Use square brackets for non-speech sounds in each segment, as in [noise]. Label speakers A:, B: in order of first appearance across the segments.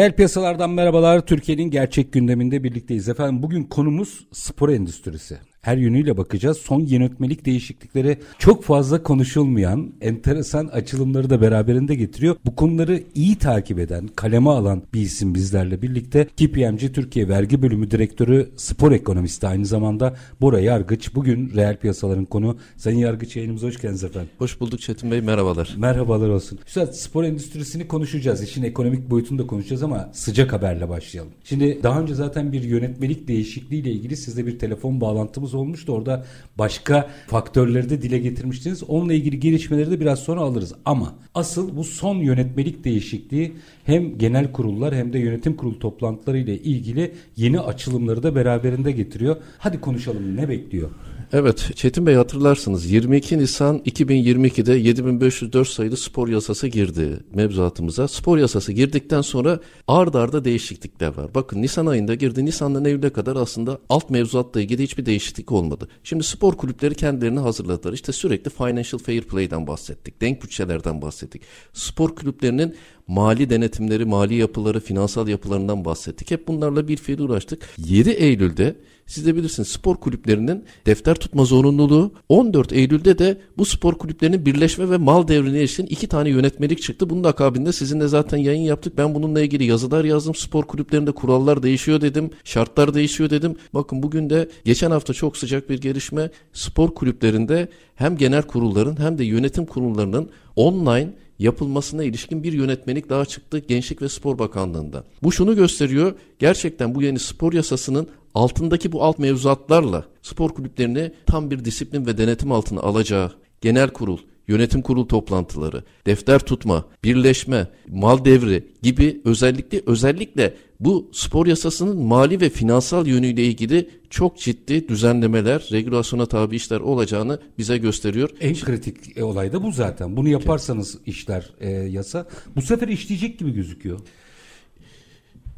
A: Reel piyasalardan merhabalar. Türkiye'nin gerçek gündeminde birlikteyiz. Efendim bugün konumuz spor endüstrisi her yönüyle bakacağız. Son yönetmelik değişiklikleri çok fazla konuşulmayan, enteresan açılımları da beraberinde getiriyor. Bu konuları iyi takip eden, kaleme alan bir isim bizlerle birlikte. KPMG Türkiye Vergi Bölümü Direktörü, spor ekonomisti aynı zamanda Bora Yargıç. Bugün reel piyasaların konu. Sayın Yargıç yayınımıza hoş geldiniz efendim.
B: Hoş bulduk Çetin Bey, merhabalar.
A: Merhabalar olsun. Güzel, spor endüstrisini konuşacağız. İşin ekonomik boyutunu da konuşacağız ama sıcak haberle başlayalım. Şimdi daha önce zaten bir yönetmelik değişikliği ile ilgili sizde bir telefon bağlantımız konuşmamız olmuştu. Orada başka faktörleri de dile getirmiştiniz. Onunla ilgili gelişmeleri de biraz sonra alırız. Ama asıl bu son yönetmelik değişikliği hem genel kurullar hem de yönetim kurulu toplantıları ile ilgili yeni açılımları da beraberinde getiriyor. Hadi konuşalım ne bekliyor?
B: Evet Çetin Bey hatırlarsınız 22 Nisan 2022'de 7504 sayılı spor yasası girdi mevzuatımıza. Spor yasası girdikten sonra ard arda değişiklikler var. Bakın Nisan ayında girdi. Nisan'dan Eylül'e kadar aslında alt mevzuatla ilgili hiçbir değişiklik olmadı. Şimdi spor kulüpleri kendilerini hazırladılar. İşte sürekli financial fair play'den bahsettik. Denk bütçelerden bahsettik. Spor kulüplerinin mali denetimleri, mali yapıları, finansal yapılarından bahsettik. Hep bunlarla bir fiil uğraştık. 7 Eylül'de siz de bilirsiniz spor kulüplerinin defter tutma zorunluluğu 14 Eylül'de de bu spor kulüplerinin birleşme ve mal devrine ilişkin iki tane yönetmelik çıktı. Bunun akabinde sizinle zaten yayın yaptık. Ben bununla ilgili yazılar yazdım. Spor kulüplerinde kurallar değişiyor dedim. Şartlar değişiyor dedim. Bakın bugün de geçen hafta çok sıcak bir gelişme. Spor kulüplerinde hem genel kurulların hem de yönetim kurullarının online yapılmasına ilişkin bir yönetmelik daha çıktı Gençlik ve Spor Bakanlığı'nda. Bu şunu gösteriyor. Gerçekten bu yeni spor yasasının altındaki bu alt mevzuatlarla spor kulüplerini tam bir disiplin ve denetim altına alacağı genel kurul, yönetim kurul toplantıları, defter tutma, birleşme, mal devri gibi özellikle özellikle bu spor yasasının mali ve finansal yönüyle ilgili çok ciddi düzenlemeler, regülasyona tabi işler olacağını bize gösteriyor.
A: En kritik e, olay da bu zaten. Bunu yaparsanız işler e, yasa bu sefer işleyecek gibi gözüküyor.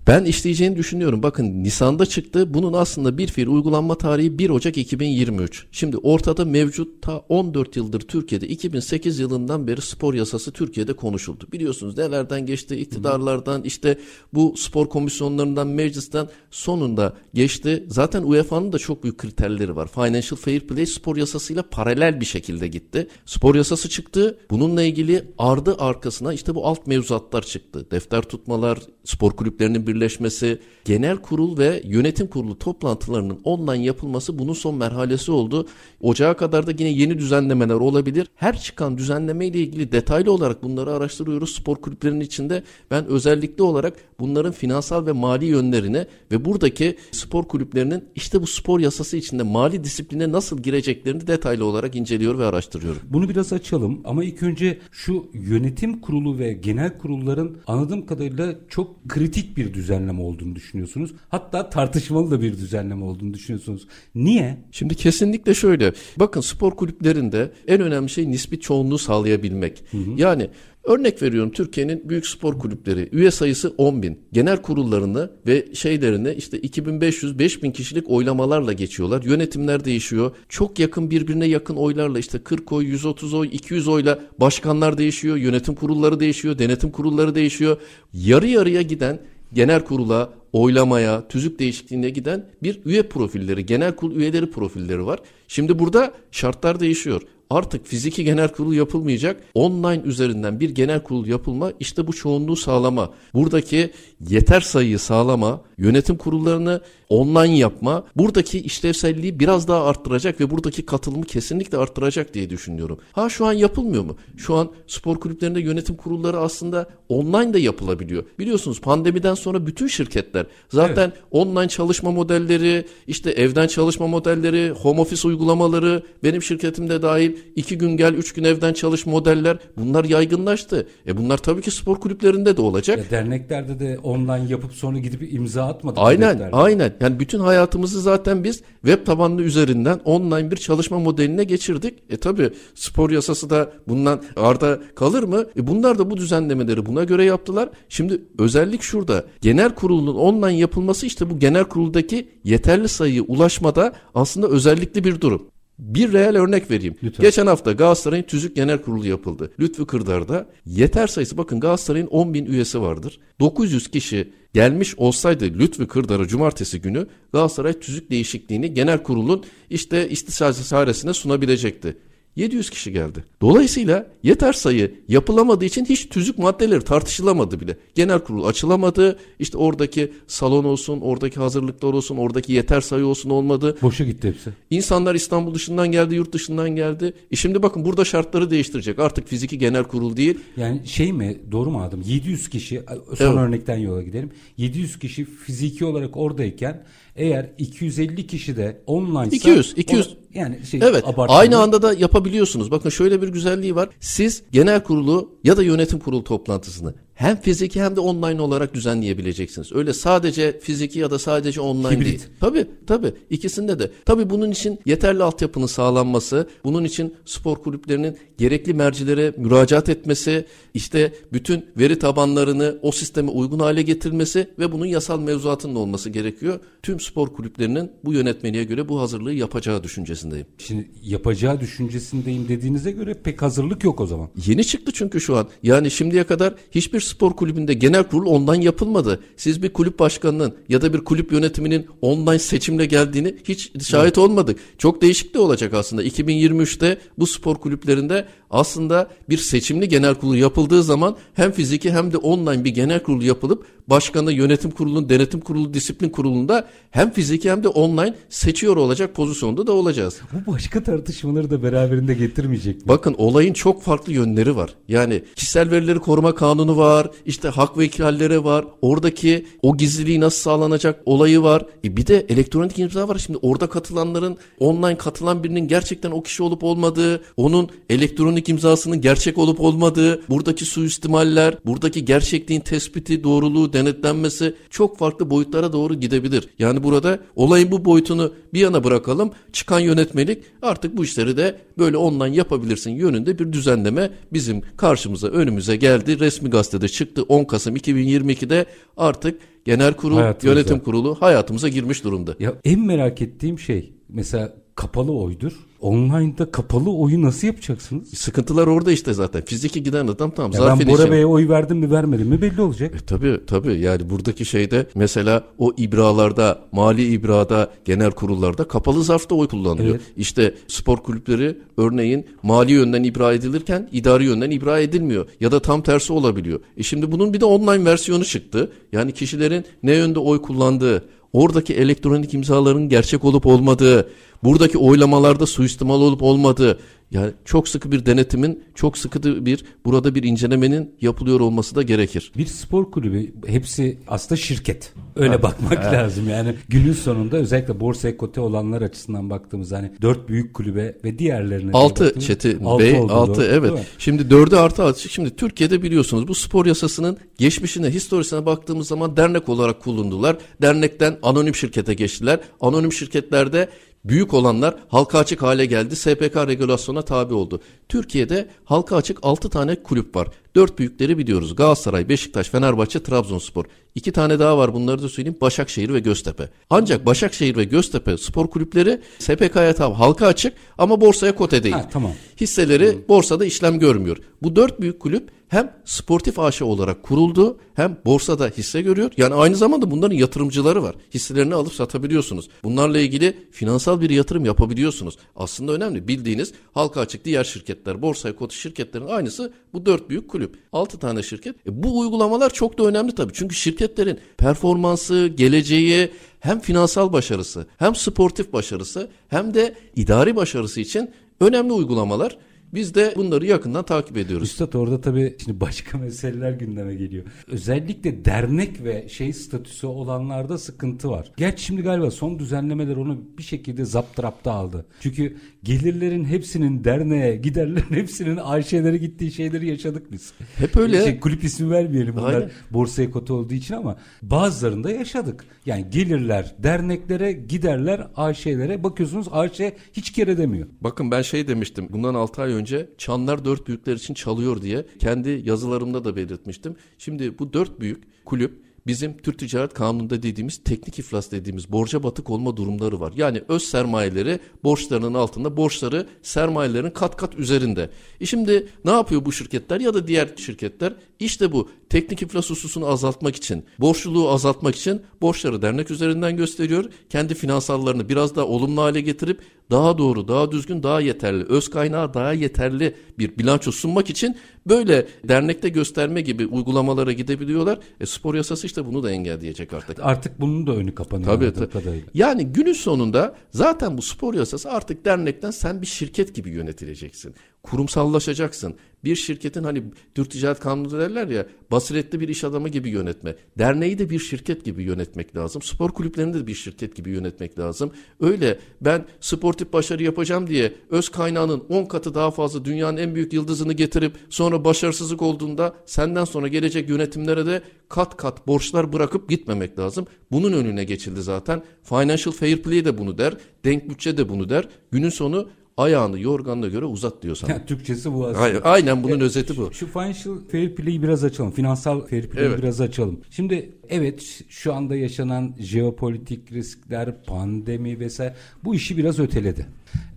B: Ben işleyeceğini düşünüyorum. Bakın Nisan'da çıktı. Bunun aslında bir fiil uygulanma tarihi 1 Ocak 2023. Şimdi ortada mevcut ta 14 yıldır Türkiye'de 2008 yılından beri spor yasası Türkiye'de konuşuldu. Biliyorsunuz nelerden geçti iktidarlardan işte bu spor komisyonlarından meclisten sonunda geçti. Zaten UEFA'nın da çok büyük kriterleri var. Financial Fair Play spor yasasıyla paralel bir şekilde gitti. Spor yasası çıktı. Bununla ilgili ardı arkasına işte bu alt mevzuatlar çıktı. Defter tutmalar, spor kulüplerinin birleşmesi, genel kurul ve yönetim kurulu toplantılarının online yapılması bunun son merhalesi oldu. Ocağa kadar da yine yeni düzenlemeler olabilir. Her çıkan düzenleme ile ilgili detaylı olarak bunları araştırıyoruz. Spor kulüplerinin içinde ben özellikle olarak bunların finansal ve mali yönlerine ve buradaki spor kulüplerinin işte bu spor yasası içinde mali disipline nasıl gireceklerini detaylı olarak inceliyor ve araştırıyorum.
A: Bunu biraz açalım ama ilk önce şu yönetim kurulu ve genel kurulların anladığım kadarıyla çok kritik bir düzenleme olduğunu düşünüyorsunuz. Hatta tartışmalı da bir düzenleme olduğunu düşünüyorsunuz. Niye?
B: Şimdi kesinlikle şöyle. Bakın spor kulüplerinde en önemli şey nispi çoğunluğu sağlayabilmek. Hı hı. Yani Örnek veriyorum Türkiye'nin büyük spor kulüpleri üye sayısı 10 bin. Genel kurullarını ve şeylerini işte 2500-5000 kişilik oylamalarla geçiyorlar. Yönetimler değişiyor. Çok yakın birbirine yakın oylarla işte 40 oy, 130 oy, 200 oyla başkanlar değişiyor. Yönetim kurulları değişiyor. Denetim kurulları değişiyor. Yarı yarıya giden genel kurula, oylamaya, tüzük değişikliğine giden bir üye profilleri, genel kurul üyeleri profilleri var. Şimdi burada şartlar değişiyor. Artık fiziki genel kurul yapılmayacak. Online üzerinden bir genel kurul yapılma işte bu çoğunluğu sağlama. Buradaki yeter sayıyı sağlama, yönetim kurullarını online yapma buradaki işlevselliği biraz daha arttıracak ve buradaki katılımı kesinlikle arttıracak diye düşünüyorum. Ha şu an yapılmıyor mu? Şu an spor kulüplerinde yönetim kurulları aslında online de yapılabiliyor. Biliyorsunuz pandemiden sonra bütün şirketler zaten evet. online çalışma modelleri, işte evden çalışma modelleri, home office uygulamaları, benim şirketimde dahil iki gün gel, üç gün evden çalış modeller bunlar yaygınlaştı. E bunlar tabii ki spor kulüplerinde de olacak. Ya
A: derneklerde de online yapıp sonra gidip imza atmadık.
B: Aynen, aynen. Yani bütün hayatımızı zaten biz web tabanlı üzerinden online bir çalışma modeline geçirdik. E tabii spor yasası da bundan arda kalır mı? E bunlar da bu düzenlemeleri buna göre yaptılar. Şimdi özellik şurada. Genel kurulun online yapılması işte bu genel kuruldaki yeterli sayıyı ulaşmada aslında özellikli bir durum. Bir reel örnek vereyim. Lütfen. Geçen hafta Galatasaray'ın tüzük genel kurulu yapıldı. Lütfü Kırdar'da yeter sayısı bakın Galatasaray'ın 10 bin üyesi vardır. 900 kişi gelmiş olsaydı Lütfü Kırdar'a cumartesi günü Galatasaray tüzük değişikliğini genel kurulun işte istisharesine sunabilecekti. 700 kişi geldi. Dolayısıyla yeter sayı yapılamadığı için hiç tüzük maddeleri tartışılamadı bile. Genel kurul açılamadı. İşte oradaki salon olsun, oradaki hazırlıklar olsun, oradaki yeter sayı olsun olmadı.
A: Boşa gitti hepsi.
B: İnsanlar İstanbul dışından geldi, yurt dışından geldi. E şimdi bakın burada şartları değiştirecek. Artık fiziki genel kurul değil.
A: Yani şey mi doğru mu adım? 700 kişi son evet. örnekten yola gidelim. 700 kişi fiziki olarak oradayken eğer 250 kişi de online
B: 200 200
A: o, yani şey
B: Evet. Aynı anda da yapabiliyorsunuz. Bakın şöyle bir güzelliği var. Siz genel kurulu ya da yönetim kurulu toplantısını hem fiziki hem de online olarak düzenleyebileceksiniz. Öyle sadece fiziki ya da sadece online Hibrit. değil. Tabii tabii ikisinde de. Tabii bunun için yeterli altyapının sağlanması, bunun için spor kulüplerinin gerekli mercilere müracaat etmesi, işte bütün veri tabanlarını o sisteme uygun hale getirmesi ve bunun yasal mevzuatının olması gerekiyor. Tüm spor kulüplerinin bu yönetmeliğe göre bu hazırlığı yapacağı düşüncesindeyim.
A: Şimdi yapacağı düşüncesindeyim dediğinize göre pek hazırlık yok o zaman.
B: Yeni çıktı çünkü şu an. Yani şimdiye kadar hiçbir spor kulübünde genel kurul online yapılmadı. Siz bir kulüp başkanının ya da bir kulüp yönetiminin online seçimle geldiğini hiç şahit evet. olmadık. Çok değişik de olacak aslında. 2023'te bu spor kulüplerinde aslında bir seçimli genel kurulu yapıldığı zaman hem fiziki hem de online bir genel kurulu yapılıp başkanı yönetim kurulunun denetim kurulu disiplin kurulunda hem fiziki hem de online seçiyor olacak pozisyonda da olacağız.
A: Bu başka tartışmaları da beraberinde getirmeyecek mi?
B: Bakın olayın çok farklı yönleri var. Yani kişisel verileri koruma kanunu var, işte hak ve iklalleri var, oradaki o gizliliği nasıl sağlanacak olayı var. E bir de elektronik imza var. Şimdi orada katılanların online katılan birinin gerçekten o kişi olup olmadığı, onun elektronik imzasının gerçek olup olmadığı, buradaki suistimaller, buradaki gerçekliğin tespiti, doğruluğu, denetlenmesi çok farklı boyutlara doğru gidebilir. Yani burada olayın bu boyutunu bir yana bırakalım. Çıkan yönetmelik artık bu işleri de böyle online yapabilirsin yönünde bir düzenleme bizim karşımıza önümüze geldi. Resmi gazetede çıktı 10 Kasım 2022'de artık genel kurul, hayatımıza. yönetim kurulu hayatımıza girmiş durumda.
A: Ya en merak ettiğim şey mesela kapalı oydur. Online'da kapalı oyu nasıl yapacaksınız?
B: Sıkıntılar orada işte zaten. Fiziki giden adam tamam.
A: Ya ben Bora Bey'e oy verdim mi vermedim mi belli olacak.
B: E, tabii tabii yani buradaki şeyde mesela o ibralarda mali ibrada genel kurullarda kapalı zarfta oy kullanılıyor. Evet. İşte spor kulüpleri örneğin mali yönden ibra edilirken idari yönden ibra edilmiyor. Ya da tam tersi olabiliyor. E şimdi bunun bir de online versiyonu çıktı. Yani kişilerin ne yönde oy kullandığı oradaki elektronik imzaların gerçek olup olmadığı, buradaki oylamalarda suistimal olup olmadığı, yani çok sıkı bir denetimin, çok sıkı bir burada bir incelemenin yapılıyor olması da gerekir.
A: Bir spor kulübü hepsi aslında şirket. Öyle ha, bakmak evet. lazım. Yani günün sonunda özellikle borsa ekote olanlar açısından baktığımız hani dört büyük kulübe ve diğerlerine
B: altı çeti altı, Bey, oldu, altı evet. Şimdi dördü artı altı. Şimdi Türkiye'de biliyorsunuz bu spor yasasının geçmişine, historisine baktığımız zaman dernek olarak kullandılar. Dernekten anonim şirkete geçtiler. Anonim şirketlerde büyük olanlar halka açık hale geldi. SPK regülasyona tabi oldu. Türkiye'de halka açık 6 tane kulüp var. Dört büyükleri biliyoruz. Galatasaray, Beşiktaş, Fenerbahçe, Trabzonspor. İki tane daha var bunları da söyleyeyim. Başakşehir ve Göztepe. Ancak Başakşehir ve Göztepe spor kulüpleri SPK'ya tam halka açık ama borsaya kote değil.
A: Ha, tamam.
B: Hisseleri borsada işlem görmüyor. Bu dört büyük kulüp hem sportif AŞ olarak kuruldu hem borsada hisse görüyor. Yani aynı zamanda bunların yatırımcıları var. Hisselerini alıp satabiliyorsunuz. Bunlarla ilgili finansal bir yatırım yapabiliyorsunuz. Aslında önemli. Bildiğiniz halka açık diğer şirketler, borsaya kotu şirketlerin aynısı bu dört büyük kulüp. Altı tane şirket. E bu uygulamalar çok da önemli tabii. Çünkü şirketlerin performansı, geleceği, hem finansal başarısı, hem sportif başarısı, hem de idari başarısı için önemli uygulamalar. Biz de bunları yakından takip ediyoruz.
A: Üstad orada tabii şimdi başka [laughs] meseleler gündeme geliyor. Özellikle dernek ve şey statüsü olanlarda sıkıntı var. Gerçi şimdi galiba son düzenlemeler onu bir şekilde zaptırapta aldı. Çünkü gelirlerin hepsinin derneğe, giderlerin [laughs] hepsinin AŞ'lere gittiği şeyleri yaşadık biz.
B: Hep öyle.
A: Şey, kulüp ismi vermeyelim bunlar
B: Aynen.
A: borsaya kotu olduğu için ama bazılarında yaşadık. Yani gelirler derneklere, giderler AŞ'lere. Bakıyorsunuz AŞ hiç kere demiyor.
B: Bakın ben şey demiştim bundan 6 ay önce çanlar dört büyükler için çalıyor diye kendi yazılarımda da belirtmiştim. Şimdi bu dört büyük kulüp bizim Türk Ticaret Kanunu'nda dediğimiz teknik iflas dediğimiz borca batık olma durumları var. Yani öz sermayeleri borçlarının altında borçları sermayelerin kat kat üzerinde. E şimdi ne yapıyor bu şirketler ya da diğer şirketler? İşte bu teknik iflas hususunu azaltmak için, borçluluğu azaltmak için borçları dernek üzerinden gösteriyor. Kendi finansallarını biraz daha olumlu hale getirip daha doğru, daha düzgün, daha yeterli, öz kaynağı daha yeterli bir bilanço sunmak için böyle dernekte gösterme gibi uygulamalara gidebiliyorlar. E, spor yasası işte bunu da engelleyecek artık.
A: Artık bunun da önü kapanıyor.
B: Tabii, tabii.
A: kadarıyla.
B: Yani günün sonunda zaten bu spor yasası artık dernekten sen bir şirket gibi yönetileceksin. Kurumsallaşacaksın. Bir şirketin hani Türk Ticaret Kanunu derler ya basiretli bir iş adamı gibi yönetme. Derneği de bir şirket gibi yönetmek lazım. Spor kulüplerini de bir şirket gibi yönetmek lazım. Öyle ben sportif başarı yapacağım diye öz kaynağının 10 katı daha fazla dünyanın en büyük yıldızını getirip sonra başarısızlık olduğunda senden sonra gelecek yönetimlere de kat kat borçlar bırakıp gitmemek lazım. Bunun önüne geçildi zaten. Financial Fair Play de bunu der. Denk bütçe de bunu der. Günün sonu ayağını yorganına göre uzat diyor sana.
A: Yani [laughs] Türkçesi bu aslında.
B: Aynen, aynen bunun
A: E,
B: özeti bu.
A: Şu, financial fair play'i biraz açalım. Finansal fair play'i
B: Evet.
A: biraz açalım. Şimdi evet şu anda yaşanan jeopolitik riskler, pandemi vesaire bu işi biraz öteledi.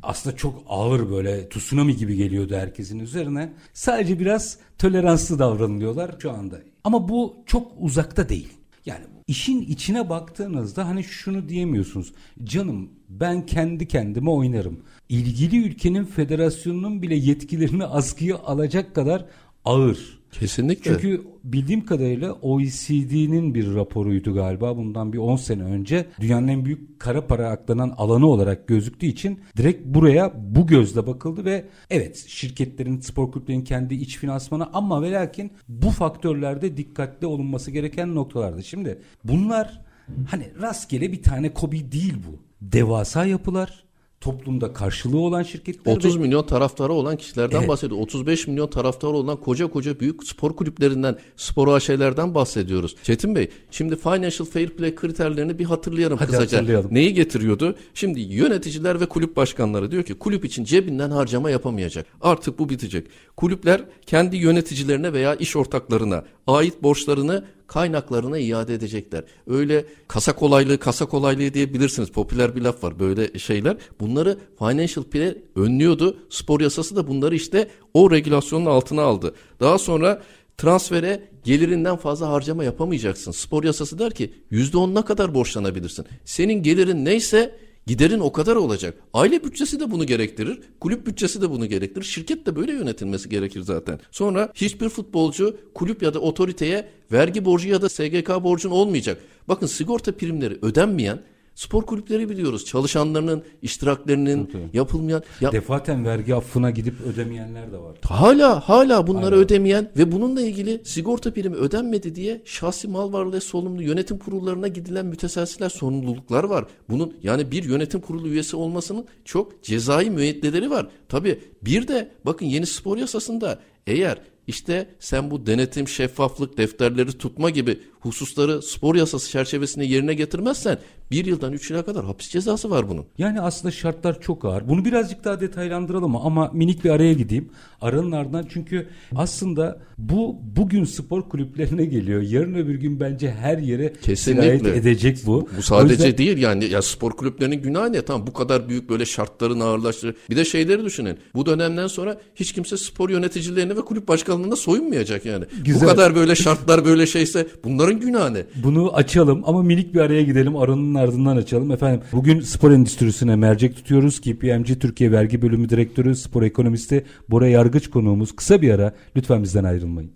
A: Aslında çok ağır böyle tsunami gibi geliyordu herkesin üzerine. Sadece biraz toleranslı davranılıyorlar şu anda. Ama bu çok uzakta değil. Yani işin içine baktığınızda hani şunu diyemiyorsunuz. Canım ben kendi kendime oynarım. İlgili ülkenin federasyonunun bile yetkilerini askıya alacak kadar ağır.
B: Kesinlikle.
A: Çünkü bildiğim kadarıyla OECD'nin bir raporuydu galiba bundan bir 10 sene önce. Dünyanın en büyük kara para aklanan alanı olarak gözüktüğü için direkt buraya bu gözle bakıldı ve evet şirketlerin, spor kulüplerinin kendi iç finansmanı ama ve lakin bu faktörlerde dikkatli olunması gereken noktalardı. Şimdi bunlar hani rastgele bir tane kobi değil bu. Devasa yapılar, toplumda karşılığı olan şirketler
B: 30
A: ve-
B: milyon taraftarı olan kişilerden
A: Evet.
B: bahsediyor. 35 milyon taraftarı olan koca koca büyük spor kulüplerinden, spor AŞ'lerden bahsediyoruz. Çetin Bey, şimdi Financial Fair Play kriterlerini bir hatırlayalım
A: Hadi
B: kısaca.
A: hatırlayalım.
B: Neyi getiriyordu? Şimdi yöneticiler ve kulüp başkanları diyor ki kulüp için cebinden harcama yapamayacak. Artık bu bitecek. Kulüpler kendi yöneticilerine veya iş ortaklarına ait borçlarını kaynaklarına iade edecekler. Öyle kasa kolaylığı kasa kolaylığı diyebilirsiniz. Popüler bir laf var böyle şeyler. Bunları Financial Play önlüyordu. Spor yasası da bunları işte o regülasyonun altına aldı. Daha sonra transfere gelirinden fazla harcama yapamayacaksın. Spor yasası der ki %10'una kadar borçlanabilirsin. Senin gelirin neyse Giderin o kadar olacak. Aile bütçesi de bunu gerektirir. Kulüp bütçesi de bunu gerektirir. Şirket de böyle yönetilmesi gerekir zaten. Sonra hiçbir futbolcu kulüp ya da otoriteye vergi borcu ya da SGK borcun olmayacak. Bakın sigorta primleri ödenmeyen spor kulüpleri biliyoruz. Çalışanlarının iştiraklerinin yapılmayan ya
A: defaten vergi affına gidip ödemeyenler de var.
B: Hala hala bunları ödemeyen ve bununla ilgili sigorta primi ödenmedi diye şahsi mal varlığı sorumlu yönetim kurullarına gidilen müteselsiler sorumluluklar var. Bunun yani bir yönetim kurulu üyesi olmasının çok cezai müeyyideleri var. Tabii bir de bakın yeni spor yasasında eğer işte sen bu denetim, şeffaflık, defterleri tutma gibi hususları spor yasası çerçevesinde yerine getirmezsen bir yıldan üç yıla kadar hapis cezası var bunun.
A: Yani aslında şartlar çok ağır. Bunu birazcık daha detaylandıralım ama minik bir araya gideyim. Aranın ardından çünkü aslında bu bugün spor kulüplerine geliyor. Yarın öbür gün bence her yere
B: Kesinlikle.
A: edecek bu.
B: Bu sadece yüzden... değil yani ya spor kulüplerinin günahı ne? Tamam bu kadar büyük böyle şartların ağırlaştığı. Bir de şeyleri düşünün. Bu dönemden sonra hiç kimse spor yöneticilerine ve kulüp başkanlığına soyunmayacak yani. Güzel. Bu kadar böyle şartlar böyle şeyse bunların günahı ne?
A: Bunu açalım ama minik bir araya gidelim. Aranın ardından açalım. Efendim bugün spor endüstrisine mercek tutuyoruz. KPMG Türkiye Vergi Bölümü Direktörü, spor ekonomisti Bora Yargıç konuğumuz. Kısa bir ara lütfen bizden ayrılmayın.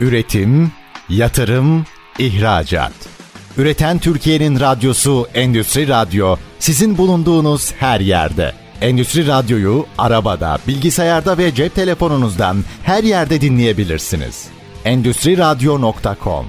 C: Üretim, yatırım, ihracat. Üreten Türkiye'nin radyosu Endüstri Radyo sizin bulunduğunuz her yerde. Endüstri Radyo'yu arabada, bilgisayarda ve cep telefonunuzdan her yerde dinleyebilirsiniz. Endüstri Radyo.com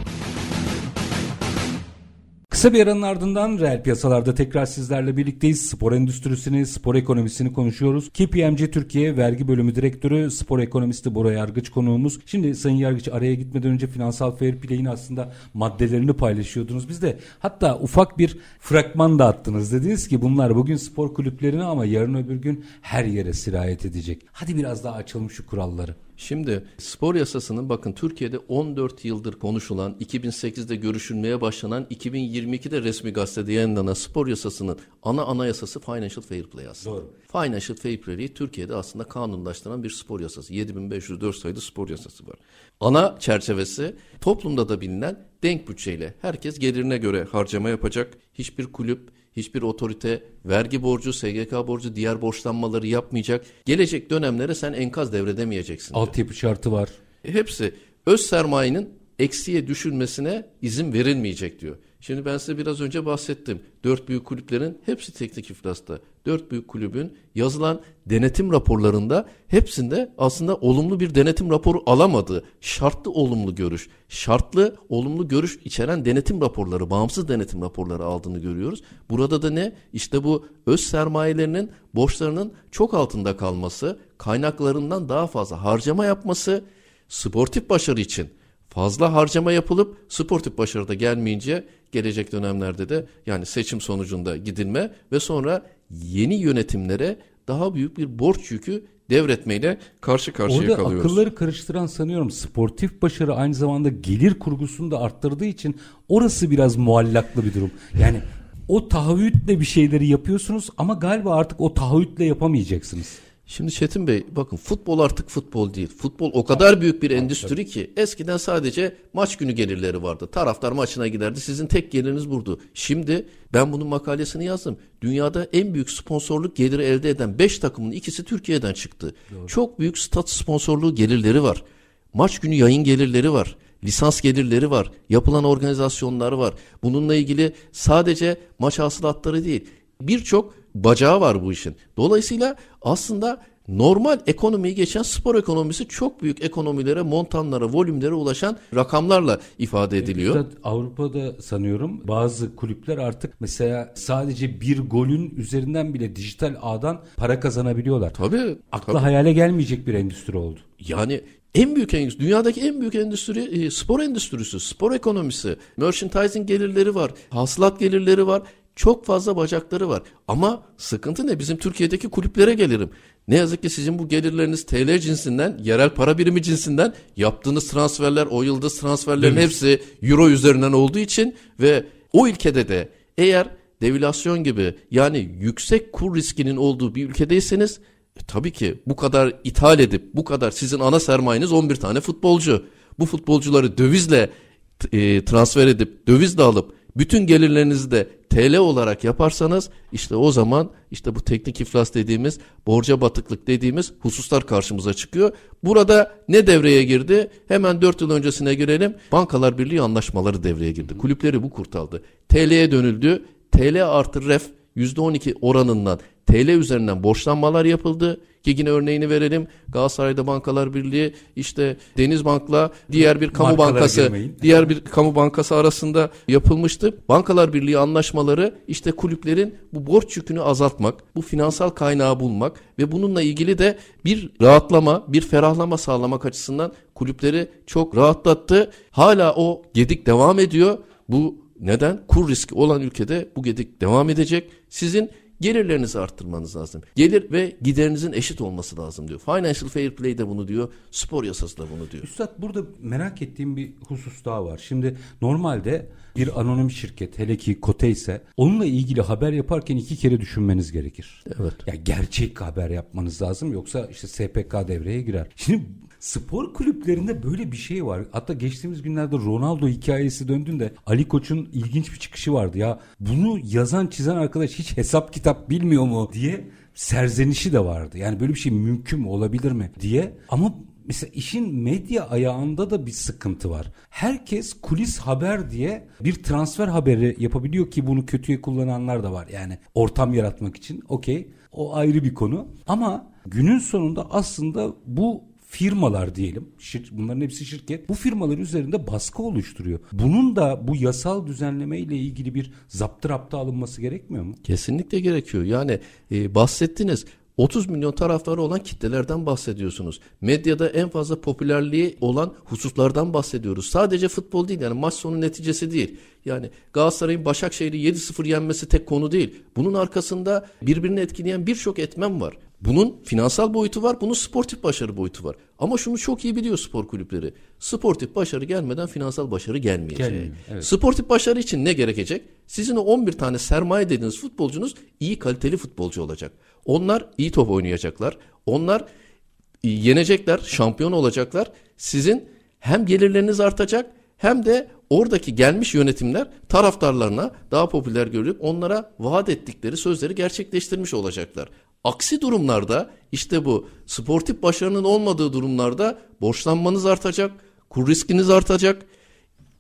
A: Kısa bir aranın ardından reel piyasalarda tekrar sizlerle birlikteyiz. Spor endüstrisini, spor ekonomisini konuşuyoruz. KPMG Türkiye Vergi Bölümü Direktörü, spor ekonomisti Bora Yargıç konuğumuz. Şimdi Sayın Yargıç araya gitmeden önce finansal fair play'in aslında maddelerini paylaşıyordunuz. Biz de hatta ufak bir fragman da attınız. Dediniz ki bunlar bugün spor kulüplerine ama yarın öbür gün her yere sirayet edecek. Hadi biraz daha açalım şu kuralları.
B: Şimdi spor yasasının bakın Türkiye'de 14 yıldır konuşulan, 2008'de görüşülmeye başlanan, 2022'de resmi gazetede yayınlanan spor yasasının ana anayasası Financial Fair Play aslında. Doğru. Financial Fair Play'i Türkiye'de aslında kanunlaştıran bir spor yasası. 7504 sayılı spor yasası var. Ana çerçevesi toplumda da bilinen denk bütçeyle herkes gelirine göre harcama yapacak. Hiçbir kulüp hiçbir otorite vergi borcu, SGK borcu, diğer borçlanmaları yapmayacak. Gelecek dönemlere sen enkaz devredemeyeceksin.
A: Altyapı şartı var.
B: E, hepsi öz sermayenin eksiye düşülmesine izin verilmeyecek diyor. Şimdi ben size biraz önce bahsettim. Dört büyük kulüplerin hepsi teknik iflasta. Dört büyük kulübün yazılan denetim raporlarında hepsinde aslında olumlu bir denetim raporu alamadığı, şartlı olumlu görüş, şartlı olumlu görüş içeren denetim raporları, bağımsız denetim raporları aldığını görüyoruz. Burada da ne? İşte bu öz sermayelerinin borçlarının çok altında kalması, kaynaklarından daha fazla harcama yapması, sportif başarı için fazla harcama yapılıp sportif başarıda gelmeyince gelecek dönemlerde de yani seçim sonucunda gidilme ve sonra yeni yönetimlere daha büyük bir borç yükü devretmeyle karşı karşıya
A: Orada
B: kalıyoruz.
A: Orada akılları karıştıran sanıyorum sportif başarı aynı zamanda gelir kurgusunu da arttırdığı için orası biraz muallaklı bir durum. Yani o taahhütle bir şeyleri yapıyorsunuz ama galiba artık o taahhütle yapamayacaksınız.
B: Şimdi Çetin Bey bakın futbol artık futbol değil. Futbol o kadar büyük bir endüstri ki eskiden sadece maç günü gelirleri vardı. Taraftar maçına giderdi. Sizin tek geliriniz burdu. Şimdi ben bunun makalesini yazdım. Dünyada en büyük sponsorluk geliri elde eden 5 takımın ikisi Türkiye'den çıktı. Doğru. Çok büyük stat sponsorluğu gelirleri var. Maç günü yayın gelirleri var. Lisans gelirleri var. Yapılan organizasyonlar var. Bununla ilgili sadece maç hasılatları değil. Birçok bacağı var bu işin. Dolayısıyla aslında normal ekonomiyi geçen spor ekonomisi çok büyük ekonomilere, montanlara, volümlere ulaşan rakamlarla ifade ediliyor.
A: Üstad, Avrupa'da sanıyorum bazı kulüpler artık mesela sadece bir golün üzerinden bile dijital ağdan para kazanabiliyorlar.
B: Tabii.
A: Akla
B: tabii.
A: hayale gelmeyecek bir endüstri oldu.
B: Yani en büyük endüstri, dünyadaki en büyük endüstri e, spor endüstrisi, spor ekonomisi. Merchandising gelirleri var, hasılat gelirleri var. Çok fazla bacakları var. Ama sıkıntı ne? Bizim Türkiye'deki kulüplere gelirim. Ne yazık ki sizin bu gelirleriniz TL cinsinden, yerel para birimi cinsinden yaptığınız transferler, o yıldız transferlerin evet. hepsi euro üzerinden olduğu için ve o ülkede de eğer devalüasyon gibi yani yüksek kur riskinin olduğu bir ülkedeyseniz e, tabii ki bu kadar ithal edip bu kadar sizin ana sermayeniz 11 tane futbolcu. Bu futbolcuları dövizle e, transfer edip dövizle alıp bütün gelirlerinizi de TL olarak yaparsanız işte o zaman işte bu teknik iflas dediğimiz borca batıklık dediğimiz hususlar karşımıza çıkıyor. Burada ne devreye girdi? Hemen 4 yıl öncesine girelim. Bankalar Birliği anlaşmaları devreye girdi. Kulüpleri bu kurtardı. TL'ye dönüldü. TL artı ref %12 oranından TL üzerinden borçlanmalar yapıldı. Ki yine örneğini verelim. Galatasaray'da Bankalar Birliği işte Denizbank'la diğer bir kamu
A: Markalara
B: bankası
A: girmeyin.
B: diğer bir kamu bankası arasında yapılmıştı. Bankalar Birliği anlaşmaları işte kulüplerin bu borç yükünü azaltmak, bu finansal kaynağı bulmak ve bununla ilgili de bir rahatlama, bir ferahlama sağlamak açısından kulüpleri çok rahatlattı. Hala o gedik devam ediyor. Bu neden? Kur riski olan ülkede bu gedik devam edecek. Sizin gelirlerinizi arttırmanız lazım. Gelir ve giderinizin eşit olması lazım diyor. Financial Fair Play de bunu diyor. Spor yasası da bunu diyor.
A: Üstad burada merak ettiğim bir husus daha var. Şimdi normalde bir anonim şirket hele ki kote ise onunla ilgili haber yaparken iki kere düşünmeniz gerekir.
B: Evet.
A: Ya gerçek haber yapmanız lazım yoksa işte SPK devreye girer. Şimdi spor kulüplerinde böyle bir şey var. Hatta geçtiğimiz günlerde Ronaldo hikayesi döndüğünde Ali Koç'un ilginç bir çıkışı vardı ya. Bunu yazan çizen arkadaş hiç hesap kitap bilmiyor mu diye serzenişi de vardı. Yani böyle bir şey mümkün mü olabilir mi diye. Ama Mesela işin medya ayağında da bir sıkıntı var. Herkes kulis haber diye bir transfer haberi yapabiliyor ki bunu kötüye kullananlar da var. Yani ortam yaratmak için okey o ayrı bir konu. Ama günün sonunda aslında bu firmalar diyelim. şir- bunların hepsi şirket. Bu firmalar üzerinde baskı oluşturuyor. Bunun da bu yasal düzenleme ile ilgili bir zaptı alınması gerekmiyor mu?
B: Kesinlikle gerekiyor. Yani e, bahsettiniz 30 milyon taraftarı olan kitlelerden bahsediyorsunuz. Medyada en fazla popülerliği olan hususlardan bahsediyoruz. Sadece futbol değil yani maç sonu neticesi değil. Yani Galatasaray'ın Başakşehir'i 7-0 yenmesi tek konu değil. Bunun arkasında birbirini etkileyen birçok etmen var. Bunun finansal boyutu var, bunun sportif başarı boyutu var. Ama şunu çok iyi biliyor spor kulüpleri. Sportif başarı gelmeden finansal başarı gelmeyecek.
A: Gelmiyor, evet.
B: Sportif başarı için ne gerekecek? Sizin o 11 tane sermaye dediğiniz futbolcunuz iyi kaliteli futbolcu olacak. Onlar iyi top oynayacaklar. Onlar e, yenecekler, şampiyon olacaklar. Sizin hem gelirleriniz artacak hem de oradaki gelmiş yönetimler taraftarlarına daha popüler görülüp onlara vaat ettikleri sözleri gerçekleştirmiş olacaklar. Aksi durumlarda işte bu sportif başarının olmadığı durumlarda borçlanmanız artacak, kur riskiniz artacak,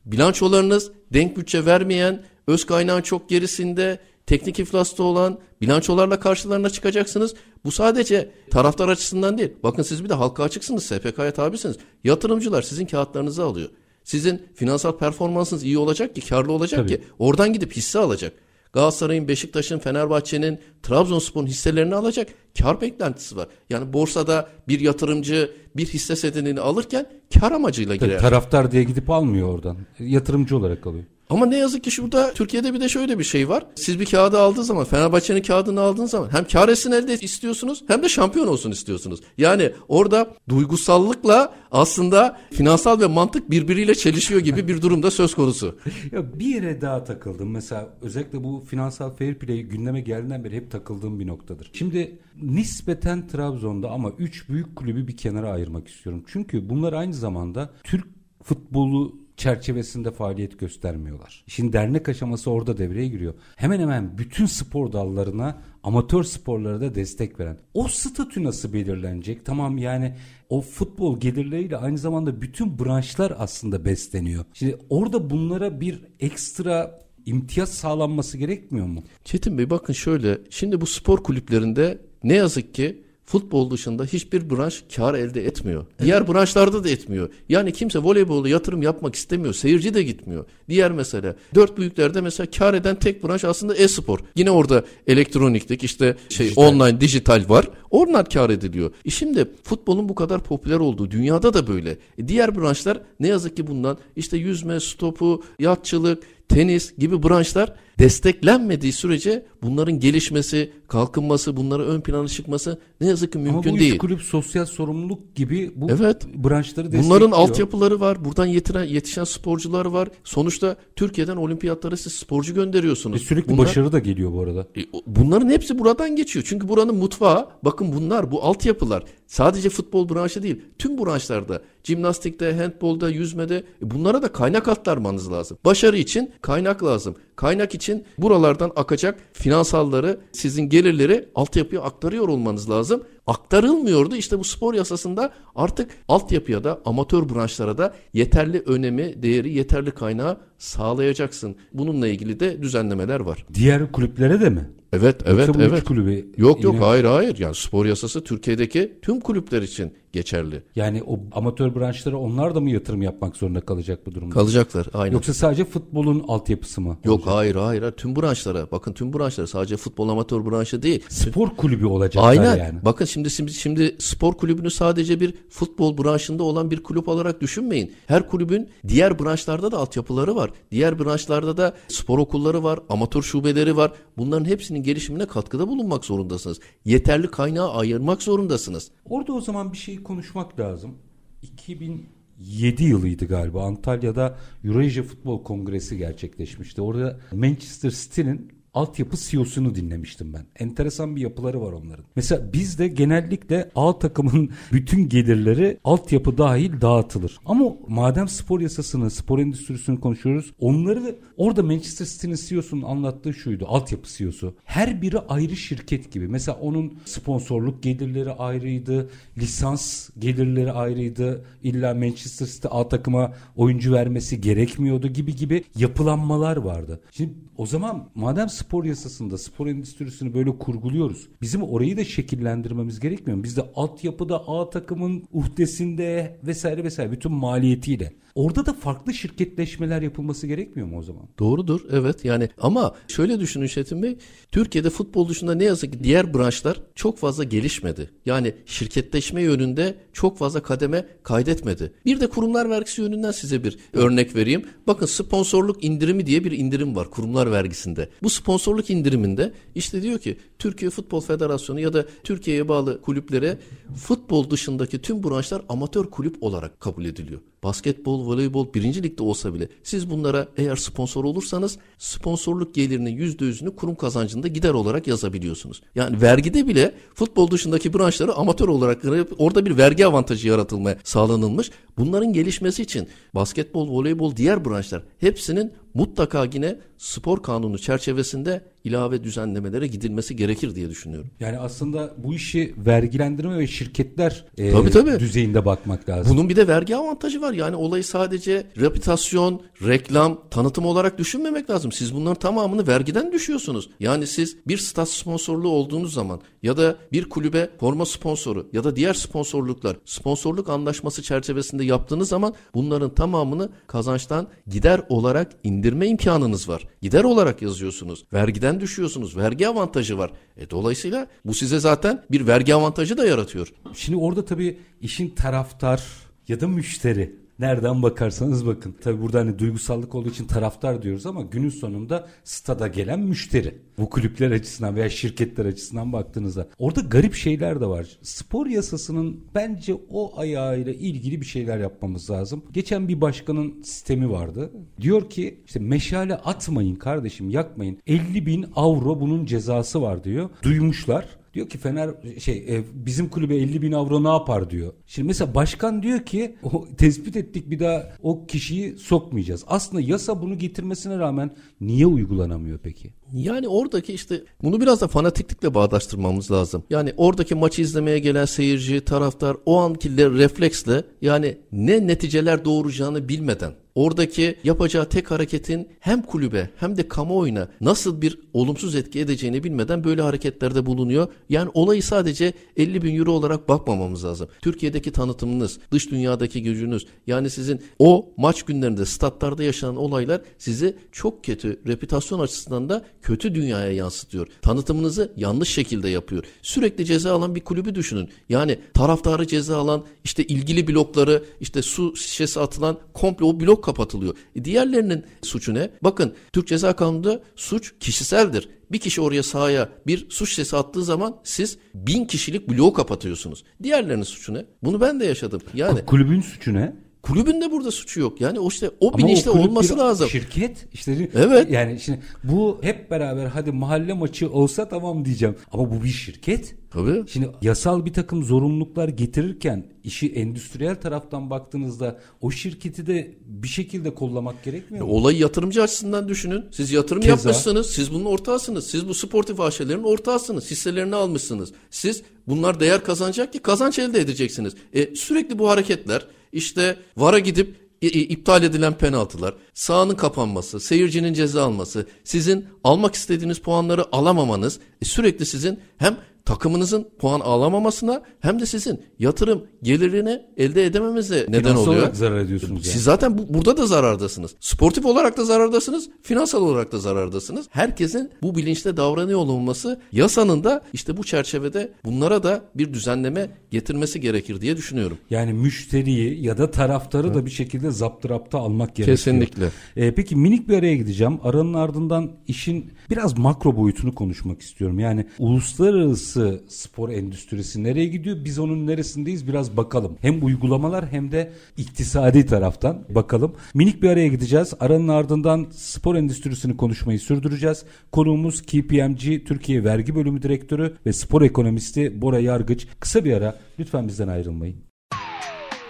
B: bilançolarınız denk bütçe vermeyen, öz kaynağın çok gerisinde, teknik iflasta olan bilançolarla karşılarına çıkacaksınız. Bu sadece taraftar açısından değil. Bakın siz bir de halka açıksınız, SPK'ya tabisiniz. Yatırımcılar sizin kağıtlarınızı alıyor. Sizin finansal performansınız iyi olacak ki, karlı olacak
A: Tabii.
B: ki oradan gidip hisse alacak. Galatasaray'ın, Beşiktaş'ın, Fenerbahçe'nin, Trabzonspor'un hisselerini alacak kar beklentisi var. Yani borsada bir yatırımcı bir hisse senedini alırken kar amacıyla
A: Tabii
B: girer.
A: taraftar diye gidip almıyor oradan. Yatırımcı olarak alıyor.
B: Ama ne yazık ki şurada Türkiye'de bir de şöyle bir şey var. Siz bir kağıdı aldığınız zaman Fenerbahçe'nin kağıdını aldığınız zaman hem kar elde istiyorsunuz hem de şampiyon olsun istiyorsunuz. Yani orada duygusallıkla aslında finansal ve mantık birbiriyle çelişiyor gibi bir durumda söz konusu. [laughs]
A: Ya bir yere daha takıldım. Mesela özellikle bu finansal fair play gündeme geldiğinden beri hep takıldığım bir noktadır. Şimdi nispeten Trabzon'da ama üç büyük kulübü bir kenara ayırmak istiyorum. Çünkü bunlar aynı zamanda Türk futbolu çerçevesinde faaliyet göstermiyorlar. Şimdi dernek aşaması orada devreye giriyor. Hemen hemen bütün spor dallarına amatör sporlara da destek veren. O statü nasıl belirlenecek? Tamam yani o futbol gelirleriyle aynı zamanda bütün branşlar aslında besleniyor. Şimdi orada bunlara bir ekstra imtiyaz sağlanması gerekmiyor mu?
B: Çetin Bey bakın şöyle şimdi bu spor kulüplerinde ne yazık ki futbol dışında hiçbir branş kar elde etmiyor. Diğer branşlarda da etmiyor. Yani kimse voleybola yatırım yapmak istemiyor. Seyirci de gitmiyor. Diğer mesele dört büyüklerde mesela kar eden tek branş aslında e-spor. Yine orada elektroniklik işte şey
A: Dijital.
B: online dijital var. Onlar kar ediliyor. E şimdi futbolun bu kadar popüler olduğu dünyada da böyle. E diğer branşlar ne yazık ki bundan işte yüzme, stopu, yatçılık, tenis gibi branşlar desteklenmediği sürece bunların gelişmesi, kalkınması, bunlara ön plana çıkması ne yazık ki
A: Ama
B: mümkün
A: bu
B: değil.
A: üç kulüp sosyal sorumluluk gibi bu
B: Evet.
A: branşları destekliyor.
B: Bunların altyapıları var. Buradan yetiren, yetişen sporcular var. Sonuçta Türkiye'den olimpiyatlara siz sporcu gönderiyorsunuz.
A: Ve sürekli
B: Bunlar-
A: başarı da geliyor bu arada.
B: E, Bunların hepsi buradan geçiyor. Çünkü buranın mutfağı, bakın bunlar, bu altyapılar sadece futbol branşı değil. Tüm branşlarda, jimnastikte, handbolda, yüzmede e, bunlara da kaynak aktarmanız lazım. Başarı için kaynak lazım. Kaynak için buralardan akacak finansalları, sizin gelirleri altyapıya aktarıyor olmanız lazım. Aktarılmıyordu. İşte bu spor yasasında artık altyapıya da amatör branşlara da yeterli önemi, değeri, yeterli kaynağı sağlayacaksın. Bununla ilgili de düzenlemeler var.
A: Diğer kulüplere de mi?
B: Evet, evet,
A: Yoksa
B: evet.
A: kulübü
B: Yok yok
A: yine-
B: hayır hayır. Yani spor yasası Türkiye'deki tüm kulüpler için geçerli.
A: Yani o amatör branşlara onlar da mı yatırım yapmak zorunda kalacak bu durumda?
B: Kalacaklar aynen.
A: Yoksa sadece futbolun altyapısı mı?
B: Yok
A: olacak?
B: hayır hayır tüm branşlara bakın tüm branşlara sadece futbol amatör branşı değil.
A: Spor kulübü olacaklar
B: Aynen.
A: yani.
B: Bakın şimdi, şimdi şimdi spor kulübünü sadece bir futbol branşında olan bir kulüp olarak düşünmeyin. Her kulübün diğer branşlarda da altyapıları var. Diğer branşlarda da spor okulları var, amatör şubeleri var. Bunların hepsinin gelişimine katkıda bulunmak zorundasınız. Yeterli kaynağı ayırmak zorundasınız.
A: Orada o zaman bir şey konuşmak lazım. 2007 yılıydı galiba Antalya'da Eurasia Futbol Kongresi gerçekleşmişti. Orada Manchester City'nin altyapı CEO'sunu dinlemiştim ben. Enteresan bir yapıları var onların. Mesela bizde genellikle A takımın [laughs] bütün gelirleri altyapı dahil dağıtılır. Ama madem spor yasasını, spor endüstrisini konuşuyoruz. Onları orada Manchester City'nin CEO'sunun anlattığı şuydu. Altyapı CEO'su. Her biri ayrı şirket gibi. Mesela onun sponsorluk gelirleri ayrıydı. Lisans gelirleri ayrıydı. İlla Manchester City A takıma oyuncu vermesi gerekmiyordu gibi gibi yapılanmalar vardı. Şimdi o zaman madem yasasında spor endüstrisini böyle kurguluyoruz. Bizim orayı da şekillendirmemiz gerekmiyor mu? Biz de altyapıda A takımın uhdesinde vesaire vesaire bütün maliyetiyle. Orada da farklı şirketleşmeler yapılması gerekmiyor mu o zaman?
B: Doğrudur evet yani ama şöyle düşünün Şetin Bey Türkiye'de futbol dışında ne yazık ki diğer branşlar çok fazla gelişmedi. Yani şirketleşme yönünde çok fazla kademe kaydetmedi. Bir de kurumlar vergisi yönünden size bir örnek vereyim. Bakın sponsorluk indirimi diye bir indirim var kurumlar vergisinde. Bu sponsorluk indiriminde işte diyor ki Türkiye Futbol Federasyonu ya da Türkiye'ye bağlı kulüplere futbol dışındaki tüm branşlar amatör kulüp olarak kabul ediliyor. Basketbol, voleybol birinci ligde olsa bile siz bunlara eğer sponsor olursanız sponsorluk gelirinin yüzde yüzünü kurum kazancında gider olarak yazabiliyorsunuz. Yani vergide bile futbol dışındaki branşları amatör olarak orada bir vergi avantajı yaratılmaya sağlanılmış. Bunların gelişmesi için basketbol, voleybol, diğer branşlar hepsinin mutlaka yine spor kanunu çerçevesinde ilave düzenlemelere gidilmesi gerekir diye düşünüyorum.
A: Yani aslında bu işi vergilendirme ve şirketler e,
B: Tabii, tabii.
A: düzeyinde bakmak lazım.
B: Bunun bir de vergi avantajı var. Yani olayı sadece reputasyon, reklam, tanıtım olarak düşünmemek lazım. Siz bunların tamamını vergiden düşüyorsunuz. Yani siz bir stat sponsorluğu olduğunuz zaman ya da bir kulübe forma sponsoru ya da diğer sponsorluklar sponsorluk anlaşması çerçevesinde yaptığınız zaman bunların tamamını kazançtan gider olarak indirme imkanınız var. Gider olarak yazıyorsunuz. Vergiden düşüyorsunuz. Vergi avantajı var. E, dolayısıyla bu size zaten bir vergi avantajı da yaratıyor.
A: Şimdi orada tabii işin taraftar ya da müşteri Nereden bakarsanız bakın. Tabii burada hani duygusallık olduğu için taraftar diyoruz ama günün sonunda stada gelen müşteri. Bu kulüpler açısından veya şirketler açısından baktığınızda. Orada garip şeyler de var. Spor yasasının bence o ayağıyla ilgili bir şeyler yapmamız lazım. Geçen bir başkanın sistemi vardı. Diyor ki işte meşale atmayın kardeşim yakmayın. 50 bin avro bunun cezası var diyor. Duymuşlar. Diyor ki Fener şey e, bizim kulübe 50 bin avro ne yapar diyor. Şimdi mesela başkan diyor ki o tespit ettik bir daha o kişiyi sokmayacağız. Aslında yasa bunu getirmesine rağmen niye uygulanamıyor peki?
B: Yani oradaki işte bunu biraz da fanatiklikle bağdaştırmamız lazım. Yani oradaki maçı izlemeye gelen seyirci, taraftar o anki refleksle yani ne neticeler doğuracağını bilmeden oradaki yapacağı tek hareketin hem kulübe hem de kamuoyuna nasıl bir olumsuz etki edeceğini bilmeden böyle hareketlerde bulunuyor. Yani olayı sadece 50 bin euro olarak bakmamamız lazım. Türkiye'deki tanıtımınız, dış dünyadaki gücünüz yani sizin o maç günlerinde statlarda yaşanan olaylar sizi çok kötü reputasyon açısından da kötü dünyaya yansıtıyor. Tanıtımınızı yanlış şekilde yapıyor. Sürekli ceza alan bir kulübü düşünün. Yani taraftarı ceza alan işte ilgili blokları işte su şişesi atılan komple o blok kapatılıyor. E diğerlerinin suçu ne? Bakın Türk Ceza Kanunu'nda suç kişiseldir. Bir kişi oraya sahaya bir suç şişesi attığı zaman siz bin kişilik bloğu kapatıyorsunuz. Diğerlerinin suçu ne? Bunu ben de yaşadım. Yani
A: Kulübün suçu ne?
B: Kulübün de burada suçu yok. Yani o işte o
A: Ama
B: bilinçte olması
A: bir
B: lazım.
A: Şirket işte
B: Evet.
A: yani şimdi bu hep beraber hadi mahalle maçı olsa tamam diyeceğim. Ama bu bir şirket.
B: Tabii.
A: Şimdi yasal bir takım zorunluluklar getirirken işi endüstriyel taraftan baktığınızda o şirketi de bir şekilde kollamak gerekmiyor mu?
B: Olayı yatırımcı açısından düşünün. Siz yatırım
A: Keza.
B: yapmışsınız. Siz bunun ortağısınız. Siz bu sportif AŞ'lerin ortağısınız. Hisselerini almışsınız. Siz bunlar değer kazanacak ki kazanç elde edeceksiniz. E, sürekli bu hareketler işte VAR'a gidip iptal edilen penaltılar, sahanın kapanması, seyircinin ceza alması, sizin almak istediğiniz puanları alamamanız, e, sürekli sizin hem takımınızın puan alamamasına hem de sizin yatırım gelirini elde edememenize neden
A: Finansal
B: oluyor.
A: olarak zarar ediyorsunuz
B: Siz
A: yani.
B: zaten bu, burada da zarardasınız. Sportif olarak da zarardasınız, finansal olarak da zarardasınız. Herkesin bu bilinçte davranıyor olması yasanın da işte bu çerçevede bunlara da bir düzenleme getirmesi gerekir diye düşünüyorum.
A: Yani müşteriyi ya da taraftarı da bir şekilde zaptırapta almak gerekiyor.
B: Kesinlikle.
A: Ee, peki minik bir araya gideceğim. Aranın ardından işin biraz makro boyutunu konuşmak istiyorum. Yani uluslararası spor endüstrisi nereye gidiyor? Biz onun neresindeyiz? Biraz bakalım. Hem uygulamalar hem de iktisadi taraftan bakalım. Minik bir araya gideceğiz. Aranın ardından spor endüstrisini konuşmayı sürdüreceğiz. Konuğumuz KPMG Türkiye Vergi Bölümü Direktörü ve spor ekonomisti Bora Yargıç. Kısa bir ara. Lütfen bizden ayrılmayın.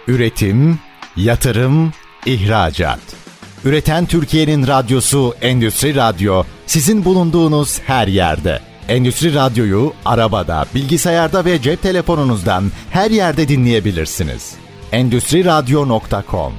C: Üretim, yatırım, ihracat. Üreten Türkiye'nin radyosu Endüstri Radyo sizin bulunduğunuz her yerde. Endüstri Radyo'yu arabada, bilgisayarda ve cep telefonunuzdan her yerde dinleyebilirsiniz. Endüstri Radyo.com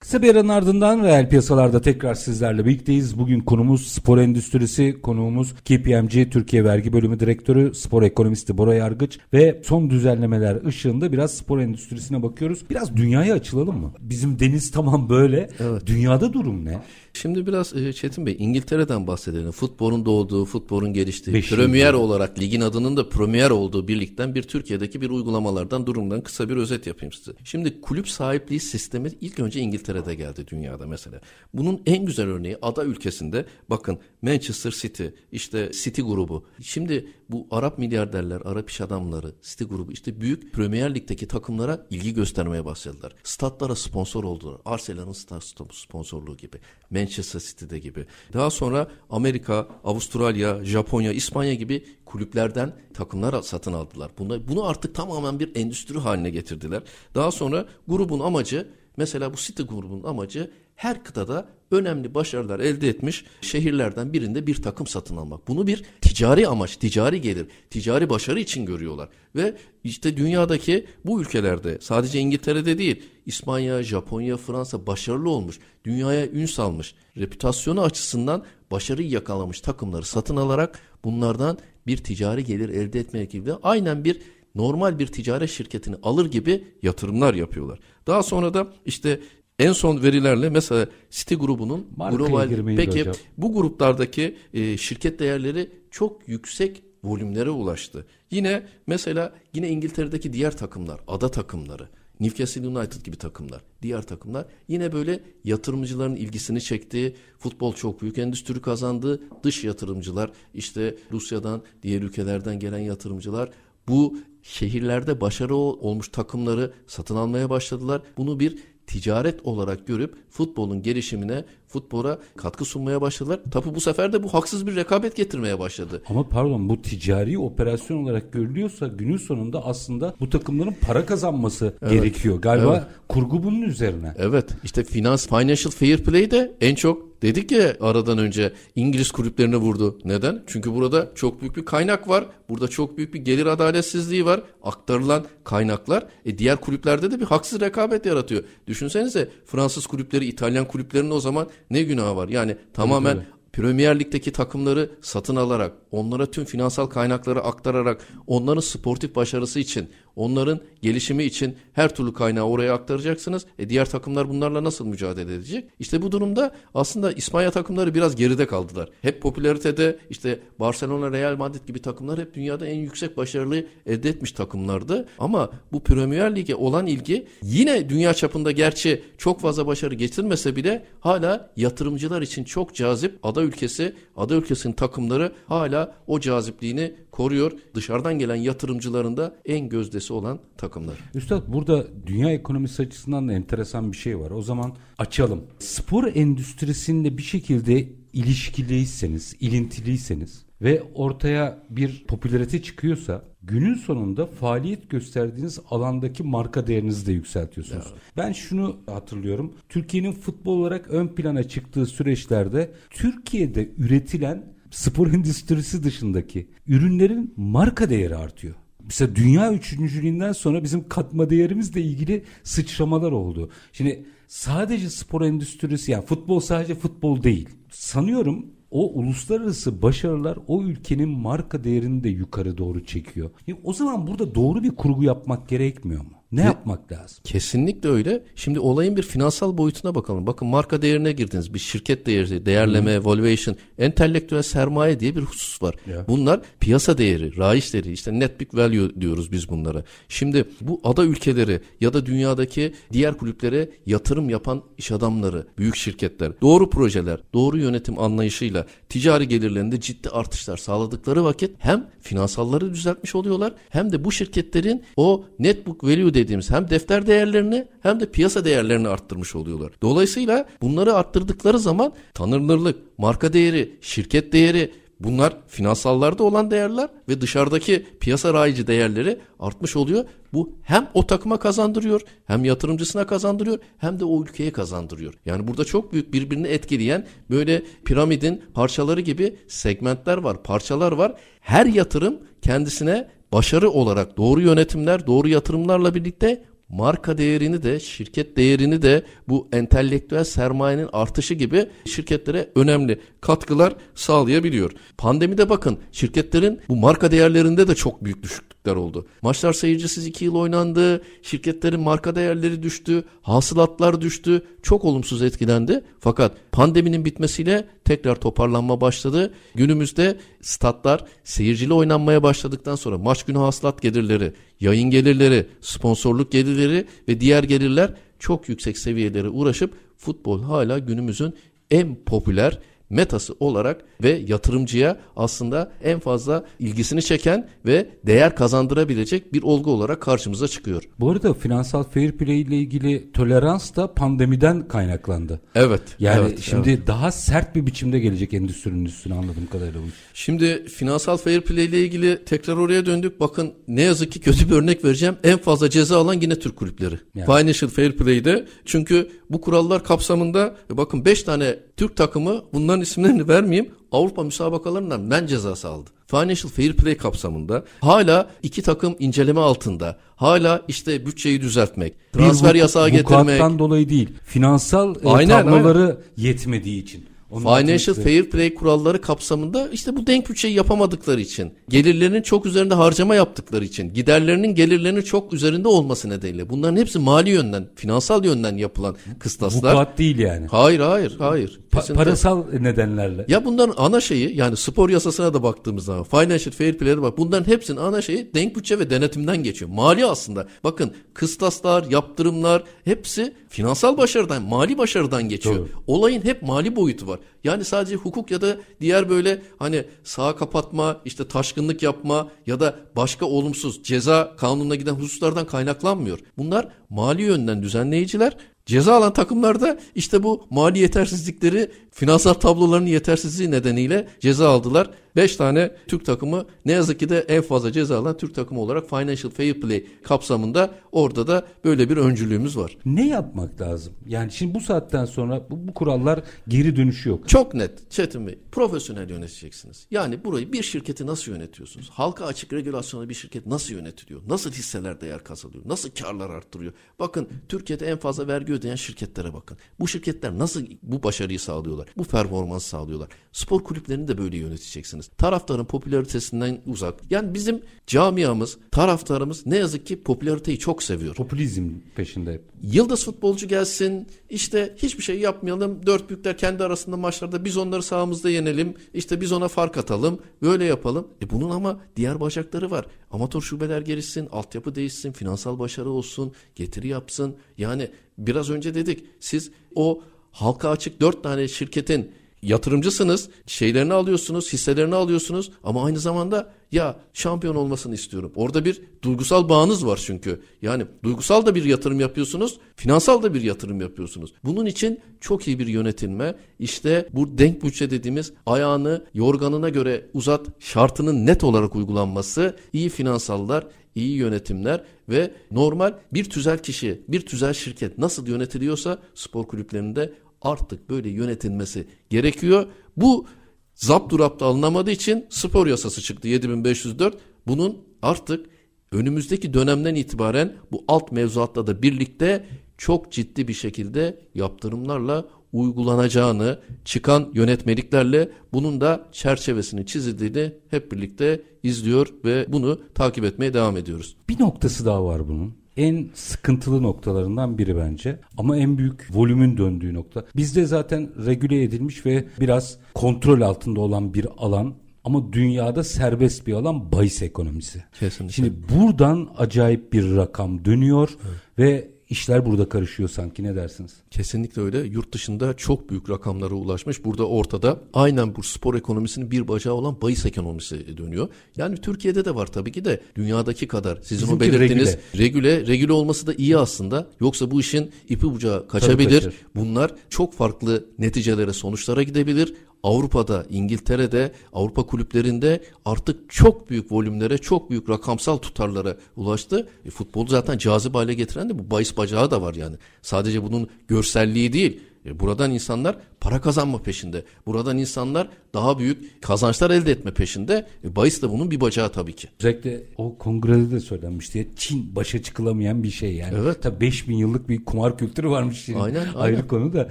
A: Kısa bir aranın ardından reel piyasalarda tekrar sizlerle birlikteyiz. Bugün konumuz spor endüstrisi, konuğumuz KPMG Türkiye Vergi Bölümü Direktörü, spor ekonomisti Bora Yargıç ve son düzenlemeler ışığında biraz spor endüstrisine bakıyoruz. Biraz dünyaya açılalım mı? Bizim deniz tamam böyle. Dünyada durum ne?
B: Şimdi biraz e, Çetin Bey İngiltere'den bahsedelim. Futbolun doğduğu, futbolun geliştiği,
A: Beşinci.
B: Premier olarak ligin adının da Premier olduğu birlikten bir Türkiye'deki bir uygulamalardan durumdan kısa bir özet yapayım size. Şimdi kulüp sahipliği sistemi ilk önce İngiltere'de geldi dünyada mesela. Bunun en güzel örneği ada ülkesinde bakın Manchester City, işte City grubu. Şimdi bu Arap milyarderler, Arap iş adamları, City grubu işte büyük Premier Lig'deki takımlara ilgi göstermeye başladılar. Statlara sponsor oldular. Arsenal'ın stat sponsorluğu gibi. Manchester City'de gibi. Daha sonra Amerika, Avustralya, Japonya, İspanya gibi kulüplerden takımlar satın aldılar. Bunu, bunu artık tamamen bir endüstri haline getirdiler. Daha sonra grubun amacı mesela bu City grubunun amacı her kıtada önemli başarılar elde etmiş şehirlerden birinde bir takım satın almak. Bunu bir ticari amaç, ticari gelir, ticari başarı için görüyorlar. Ve işte dünyadaki bu ülkelerde sadece İngiltere'de değil İspanya, Japonya, Fransa başarılı olmuş. Dünyaya ün salmış. Reputasyonu açısından başarıyı yakalamış takımları satın alarak bunlardan bir ticari gelir elde etmeye gibi aynen bir normal bir ticaret şirketini alır gibi yatırımlar yapıyorlar. Daha sonra da işte en son verilerle mesela City grubunun
A: Markaya
B: global peki
A: hocam.
B: bu gruplardaki e, şirket değerleri çok yüksek volümlere ulaştı. Yine mesela yine İngiltere'deki diğer takımlar, ada takımları, Newcastle United gibi takımlar, diğer takımlar yine böyle yatırımcıların ilgisini çekti. Futbol çok büyük endüstri kazandı. Dış yatırımcılar işte Rusya'dan, diğer ülkelerden gelen yatırımcılar bu şehirlerde başarı ol- olmuş takımları satın almaya başladılar. Bunu bir ticaret olarak görüp futbolun gelişimine, futbola katkı sunmaya başladılar. Tabi bu sefer de bu haksız bir rekabet getirmeye başladı.
A: Ama pardon bu ticari operasyon olarak görülüyorsa günün sonunda aslında bu takımların para kazanması gerekiyor. Galiba
B: Evet.
A: kurgu bunun üzerine.
B: Evet işte finans financial fair play de en çok dedik ya aradan önce İngiliz kulüplerine vurdu. Neden? Çünkü burada çok büyük bir kaynak var. Burada çok büyük bir gelir adaletsizliği var. Aktarılan kaynaklar e, diğer kulüplerde de bir haksız rekabet yaratıyor. Düşünsenize Fransız kulüpleri İtalyan kulüplerinin o zaman ne günahı var? Yani tamamen
A: tabii.
B: Premier Lig'deki takımları satın alarak, onlara tüm finansal kaynakları aktararak, onların sportif başarısı için, onların gelişimi için her türlü kaynağı oraya aktaracaksınız. E diğer takımlar bunlarla nasıl mücadele edecek? İşte bu durumda aslında İspanya takımları biraz geride kaldılar. Hep popülaritede işte Barcelona, Real Madrid gibi takımlar hep dünyada en yüksek başarıyı elde etmiş takımlardı. Ama bu Premier Lig'e olan ilgi yine dünya çapında gerçi çok fazla başarı getirmese bile hala yatırımcılar için çok cazip ada ülkesi, ada ülkesinin takımları hala o cazipliğini koruyor. Dışarıdan gelen yatırımcıların da en gözdesi olan takımlar.
A: Üstad burada dünya ekonomisi açısından da enteresan bir şey var. O zaman açalım. Spor endüstrisinde bir şekilde ilişkiliyseniz, ilintiliyseniz ve ortaya bir popülarite çıkıyorsa günün sonunda faaliyet gösterdiğiniz alandaki marka değerinizi de yükseltiyorsunuz. Ben şunu hatırlıyorum. Türkiye'nin futbol olarak ön plana çıktığı süreçlerde Türkiye'de üretilen spor [laughs] endüstrisi dışındaki ürünlerin marka değeri artıyor. Mesela dünya üçüncülüğünden sonra bizim katma değerimizle ilgili sıçramalar oldu. Şimdi sadece spor endüstrisi yani futbol sadece futbol değil. Sanıyorum o uluslararası başarılar o ülkenin marka değerini de yukarı doğru çekiyor. Yani o zaman burada doğru bir kurgu yapmak gerekmiyor mu? Ne, ne yapmak lazım?
B: Kesinlikle öyle. Şimdi olayın bir finansal boyutuna bakalım. Bakın marka değerine girdiniz. Bir şirket değeri, değerleme, hmm. valuation, entelektüel sermaye diye bir husus var. Yeah. Bunlar piyasa değeri, raiş değeri, işte net book value diyoruz biz bunlara. Şimdi bu ada ülkeleri ya da dünyadaki diğer kulüplere yatırım yapan iş adamları, büyük şirketler, doğru projeler, doğru yönetim anlayışıyla ticari gelirlerinde ciddi artışlar sağladıkları vakit hem finansalları düzeltmiş oluyorlar hem de bu şirketlerin o net book value dediğimiz hem defter değerlerini hem de piyasa değerlerini arttırmış oluyorlar. Dolayısıyla bunları arttırdıkları zaman tanınırlık, marka değeri, şirket değeri Bunlar finansallarda olan değerler ve dışarıdaki piyasa rayici değerleri artmış oluyor. Bu hem o takıma kazandırıyor, hem yatırımcısına kazandırıyor, hem de o ülkeye kazandırıyor. Yani burada çok büyük birbirini etkileyen böyle piramidin parçaları gibi segmentler var, parçalar var. Her yatırım kendisine başarı olarak doğru yönetimler, doğru yatırımlarla birlikte marka değerini de şirket değerini de bu entelektüel sermayenin artışı gibi şirketlere önemli katkılar sağlayabiliyor. Pandemide bakın şirketlerin bu marka değerlerinde de çok büyük düşüklükler oldu. Maçlar seyircisiz iki yıl oynandı, şirketlerin marka değerleri düştü, hasılatlar düştü, çok olumsuz etkilendi. Fakat pandeminin bitmesiyle tekrar toparlanma başladı. Günümüzde statlar seyircili oynanmaya başladıktan sonra maç günü hasılat gelirleri, yayın gelirleri, sponsorluk gelirleri ve diğer gelirler çok yüksek seviyelere uğraşıp futbol hala günümüzün en popüler metası olarak ve yatırımcıya aslında en fazla ilgisini çeken ve değer kazandırabilecek bir olgu olarak karşımıza çıkıyor.
A: Bu arada finansal fair play ile ilgili tolerans da pandemiden kaynaklandı.
B: Evet.
A: Yani
B: evet,
A: şimdi
B: evet.
A: daha sert bir biçimde gelecek endüstrinin üstüne anladığım kadarıyla.
B: Şimdi finansal fair play ile ilgili tekrar oraya döndük. Bakın ne yazık ki kötü bir örnek vereceğim. En fazla ceza alan yine Türk kulüpleri. Yani. Financial fair play'de çünkü bu kurallar kapsamında bakın 5 tane Türk takımı bunların isimlerini vermeyeyim Avrupa müsabakalarından men cezası aldı. Financial Fair Play kapsamında hala iki takım inceleme altında. Hala işte bütçeyi düzeltmek, transfer yasağı getirmek.
A: dolayı değil. Finansal e, aynen, tabloları aynen. yetmediği için.
B: Financial Fair Play kuralları kapsamında işte bu denk bütçeyi yapamadıkları için, gelirlerinin çok üzerinde harcama yaptıkları için, giderlerinin gelirlerinin çok üzerinde olması nedeniyle bunların hepsi mali yönden, finansal yönden yapılan kıstaslar.
A: Vukuat değil yani.
B: Hayır, hayır, hayır.
A: Pa- parasal nedenlerle.
B: Ya bunların ana şeyi yani spor yasasına da baktığımız zaman Financial Fair Play'e bak bunların hepsinin ana şeyi denk bütçe ve denetimden geçiyor. Mali aslında. Bakın kıstaslar, yaptırımlar hepsi finansal başarıdan, mali başarıdan geçiyor. Doğru. Olayın hep mali boyutu var. Yani sadece hukuk ya da diğer böyle hani sağ kapatma, işte taşkınlık yapma ya da başka olumsuz ceza kanununa giden hususlardan kaynaklanmıyor. Bunlar mali yönden düzenleyiciler Ceza alan takımlarda işte bu mali yetersizlikleri, finansal tablolarının yetersizliği nedeniyle ceza aldılar. 5 tane Türk takımı ne yazık ki de en fazla ceza alan Türk takımı olarak Financial Fair Play kapsamında orada da böyle bir öncülüğümüz var.
A: Ne yapmak lazım? Yani şimdi bu saatten sonra bu, bu kurallar geri dönüşü yok.
B: Çok net Çetin Bey. Profesyonel yöneteceksiniz. Yani burayı bir şirketi nasıl yönetiyorsunuz? Halka açık regülasyonlu bir şirket nasıl yönetiliyor? Nasıl hisseler değer kazanıyor? Nasıl karlar arttırıyor? Bakın Türkiye'de en fazla vergi ödeyen şirketlere bakın. Bu şirketler nasıl bu başarıyı sağlıyorlar? Bu performansı sağlıyorlar? Spor kulüplerini de böyle yöneteceksiniz. Taraftarın popülaritesinden uzak. Yani bizim camiamız, taraftarımız ne yazık ki popülariteyi çok seviyor.
A: Popülizm peşinde.
B: Yıldız futbolcu gelsin, işte hiçbir şey yapmayalım. Dört büyükler kendi arasında maçlarda biz onları sahamızda yenelim. İşte biz ona fark atalım. Böyle yapalım. E bunun ama diğer bacakları var. Amatör şubeler gelişsin, altyapı değişsin, finansal başarı olsun, getiri yapsın. Yani biraz önce dedik siz o halka açık dört tane şirketin yatırımcısınız, şeylerini alıyorsunuz, hisselerini alıyorsunuz ama aynı zamanda ya şampiyon olmasını istiyorum. Orada bir duygusal bağınız var çünkü. Yani duygusal da bir yatırım yapıyorsunuz, finansal da bir yatırım yapıyorsunuz. Bunun için çok iyi bir yönetilme, işte bu denk bütçe dediğimiz ayağını yorganına göre uzat şartının net olarak uygulanması, iyi finansallar, iyi yönetimler ve normal bir tüzel kişi, bir tüzel şirket nasıl yönetiliyorsa spor kulüplerinde artık böyle yönetilmesi gerekiyor. Bu zapturapta alınamadığı için spor yasası çıktı 7504. Bunun artık önümüzdeki dönemden itibaren bu alt mevzuatla da birlikte çok ciddi bir şekilde yaptırımlarla uygulanacağını çıkan yönetmeliklerle bunun da çerçevesini çizildiğini hep birlikte izliyor ve bunu takip etmeye devam ediyoruz.
A: Bir noktası daha var bunun. En sıkıntılı noktalarından biri bence ama en büyük volümün döndüğü nokta. Bizde zaten regüle edilmiş ve biraz kontrol altında olan bir alan ama dünyada serbest bir alan bahis ekonomisi.
B: Kesinlikle.
A: Şimdi buradan acayip bir rakam dönüyor evet. ve işler burada karışıyor sanki ne dersiniz?
B: Kesinlikle öyle. Yurt dışında çok büyük rakamlara ulaşmış. Burada ortada aynen bu spor ekonomisinin bir bacağı olan bahis ekonomisi dönüyor. Yani Türkiye'de de var tabii ki de dünyadaki kadar. Sizin Bizimki o belirttiğiniz regüle. regüle regüle olması da iyi aslında. Yoksa bu işin ipi bucağı kaçabilir. Bunlar çok farklı neticelere, sonuçlara gidebilir. Avrupa'da, İngiltere'de, Avrupa kulüplerinde artık çok büyük volümlere, çok büyük rakamsal tutarlara ulaştı. E, futbolu zaten cazip hale getiren de bu bahis bacağı da var yani. Sadece bunun görselliği değil. E, buradan insanlar para kazanma peşinde. Buradan insanlar daha büyük kazançlar elde etme peşinde. E, bahis de bunun bir bacağı tabii ki.
A: Özellikle o kongrede de söylenmişti. Ya, Çin başa çıkılamayan bir şey yani. Evet. Tabii 5000 yıllık bir kumar kültürü varmış Çin'in. Aynen, aynen. Ayrı konu da.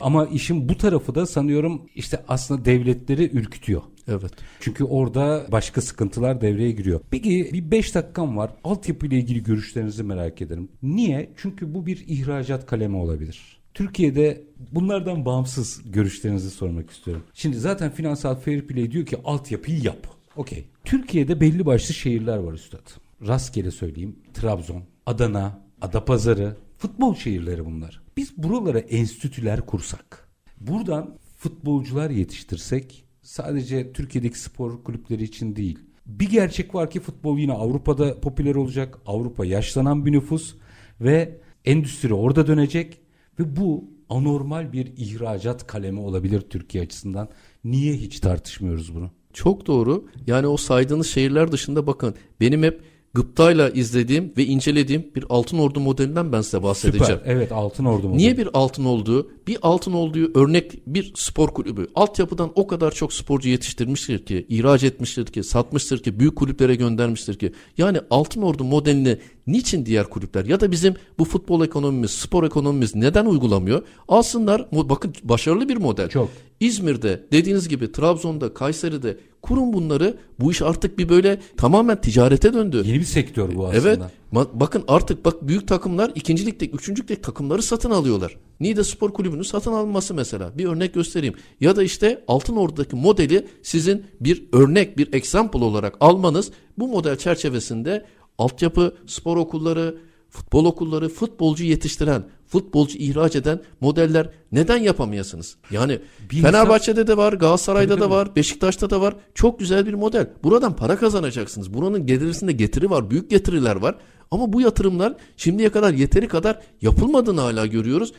A: Ama işin bu tarafı da sanıyorum işte aslında devletleri ürkütüyor.
B: Evet.
A: Çünkü orada başka sıkıntılar devreye giriyor. Peki bir 5 dakikam var. Altyapı ile ilgili görüşlerinizi merak ederim. Niye? Çünkü bu bir ihracat kalemi olabilir. Türkiye'de bunlardan bağımsız görüşlerinizi sormak istiyorum. Şimdi zaten finansal fair play diyor ki altyapıyı yap. Okey. Türkiye'de belli başlı şehirler var üstad. Rastgele söyleyeyim. Trabzon, Adana, Adapazarı, futbol şehirleri bunlar. Biz buralara enstitüler kursak, buradan futbolcular yetiştirsek sadece Türkiye'deki spor kulüpleri için değil. Bir gerçek var ki futbol yine Avrupa'da popüler olacak. Avrupa yaşlanan bir nüfus ve endüstri orada dönecek ve bu anormal bir ihracat kalemi olabilir Türkiye açısından. Niye hiç tartışmıyoruz bunu?
B: Çok doğru. Yani o saydığınız şehirler dışında bakın benim hep gıptayla izlediğim ve incelediğim bir Altın Ordu modelinden ben size bahsedeceğim.
A: Süper. Evet Altın Ordu modeli.
B: Niye bir Altın olduğu? Bir Altın olduğu örnek bir spor kulübü. Altyapıdan o kadar çok sporcu yetiştirmiştir ki, ihraç etmiştir ki, satmıştır ki, büyük kulüplere göndermiştir ki. Yani Altın Ordu modelini niçin diğer kulüpler ya da bizim bu futbol ekonomimiz, spor ekonomimiz neden uygulamıyor? Alsınlar. Bakın başarılı bir model.
A: Çok.
B: İzmir'de dediğiniz gibi Trabzon'da, Kayseri'de kurun bunları. Bu iş artık bir böyle tamamen ticarete döndü.
A: Yeni bir sektör bu aslında.
B: Evet. Bakın artık bak büyük takımlar ikincilikte, üçüncülükte takımları satın alıyorlar. Niğde Spor Kulübü'nün satın alınması mesela. Bir örnek göstereyim. Ya da işte Altın Ordu'daki modeli sizin bir örnek, bir example olarak almanız bu model çerçevesinde altyapı, spor okulları, futbol okulları, futbolcu yetiştiren, futbolcu ihraç eden modeller neden yapamayasınız? Yani bir Fenerbahçe'de insan... de var, Galatasaray'da da var, Beşiktaş'ta da var. Çok güzel bir model. Buradan para kazanacaksınız. Buranın getirisinde getiri var, büyük getiriler var. Ama bu yatırımlar şimdiye kadar yeteri kadar yapılmadığını hala görüyoruz.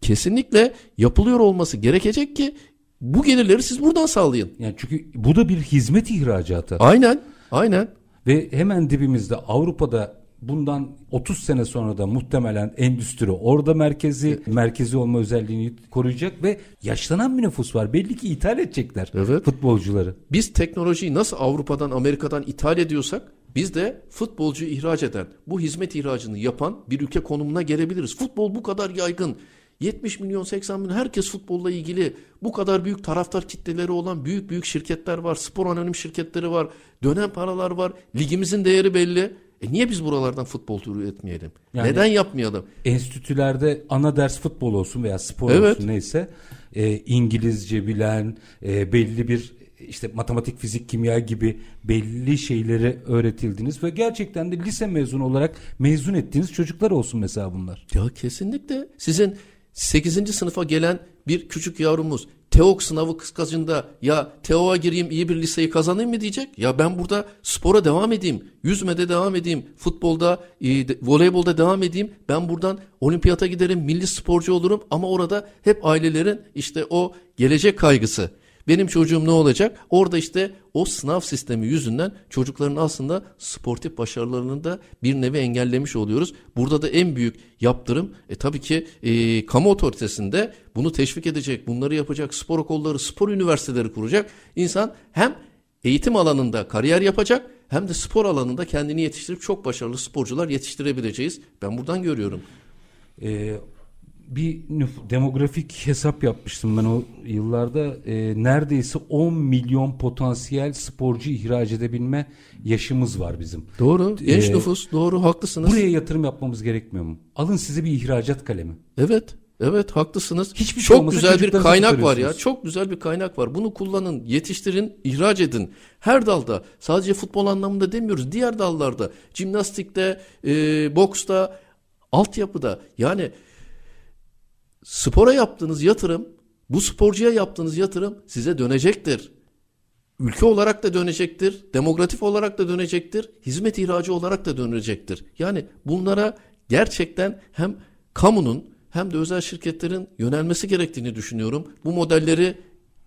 B: Kesinlikle yapılıyor olması gerekecek ki bu gelirleri siz buradan sağlayın.
A: Yani çünkü bu da bir hizmet ihracatı.
B: Aynen. Aynen.
A: Ve hemen dibimizde Avrupa'da bundan 30 sene sonra da muhtemelen endüstri orada merkezi evet. merkezi olma özelliğini koruyacak ve yaşlanan bir nüfus var. Belli ki ithal edecekler evet. futbolcuları.
B: Biz teknolojiyi nasıl Avrupa'dan Amerika'dan ithal ediyorsak biz de futbolcu ihraç eden, bu hizmet ihracını yapan bir ülke konumuna gelebiliriz. Futbol bu kadar yaygın. 70 milyon 80 milyon herkes futbolla ilgili bu kadar büyük taraftar kitleleri olan büyük büyük şirketler var. Spor anonim şirketleri var. Dönem paralar var. Ligimizin değeri belli. E niye biz buralardan futbol türü etmeyelim? Yani Neden yapmayalım?
A: Enstitülerde ana ders futbol olsun veya spor evet. olsun neyse e, İngilizce bilen e, belli bir işte matematik, fizik, kimya gibi belli şeyleri öğretildiniz ve gerçekten de lise mezunu olarak mezun ettiğiniz çocuklar olsun mesela bunlar.
B: Ya kesinlikle. Sizin 8. sınıfa gelen bir küçük yavrumuz TEOK sınavı kıskacında ya TEOK'a gireyim iyi bir liseyi kazanayım mı diyecek. Ya ben burada spora devam edeyim, yüzmede devam edeyim, futbolda, e, voleybolda devam edeyim. Ben buradan olimpiyata giderim, milli sporcu olurum ama orada hep ailelerin işte o gelecek kaygısı benim çocuğum ne olacak? Orada işte o sınav sistemi yüzünden çocukların aslında sportif başarılarını da bir nevi engellemiş oluyoruz. Burada da en büyük yaptırım e, tabii ki e, kamu otoritesinde bunu teşvik edecek, bunları yapacak, spor okulları, spor üniversiteleri kuracak. İnsan hem eğitim alanında kariyer yapacak hem de spor alanında kendini yetiştirip çok başarılı sporcular yetiştirebileceğiz. Ben buradan görüyorum.
A: Ee, bir demografik hesap yapmıştım ben o yıllarda. Ee, neredeyse 10 milyon potansiyel sporcu ihraç edebilme yaşımız var bizim.
B: Doğru. Genç
A: Ee,
B: nüfus. Doğru. Haklısınız.
A: Buraya yatırım yapmamız gerekmiyor mu? Alın size bir ihracat kalemi.
B: Evet. Evet haklısınız.
A: Hiçbir şey
B: Çok güzel bir kaynak var ya. Çok güzel bir kaynak var. Bunu kullanın, yetiştirin, ihraç edin. Her dalda. Sadece futbol anlamında demiyoruz. Diğer dallarda, jimnastikte, e, boksta, altyapıda. Yani spora yaptığınız yatırım, bu sporcuya yaptığınız yatırım size dönecektir. Ülke olarak da dönecektir, demografik olarak da dönecektir, hizmet ihracı olarak da dönecektir. Yani bunlara gerçekten hem kamunun hem de özel şirketlerin yönelmesi gerektiğini düşünüyorum. Bu modelleri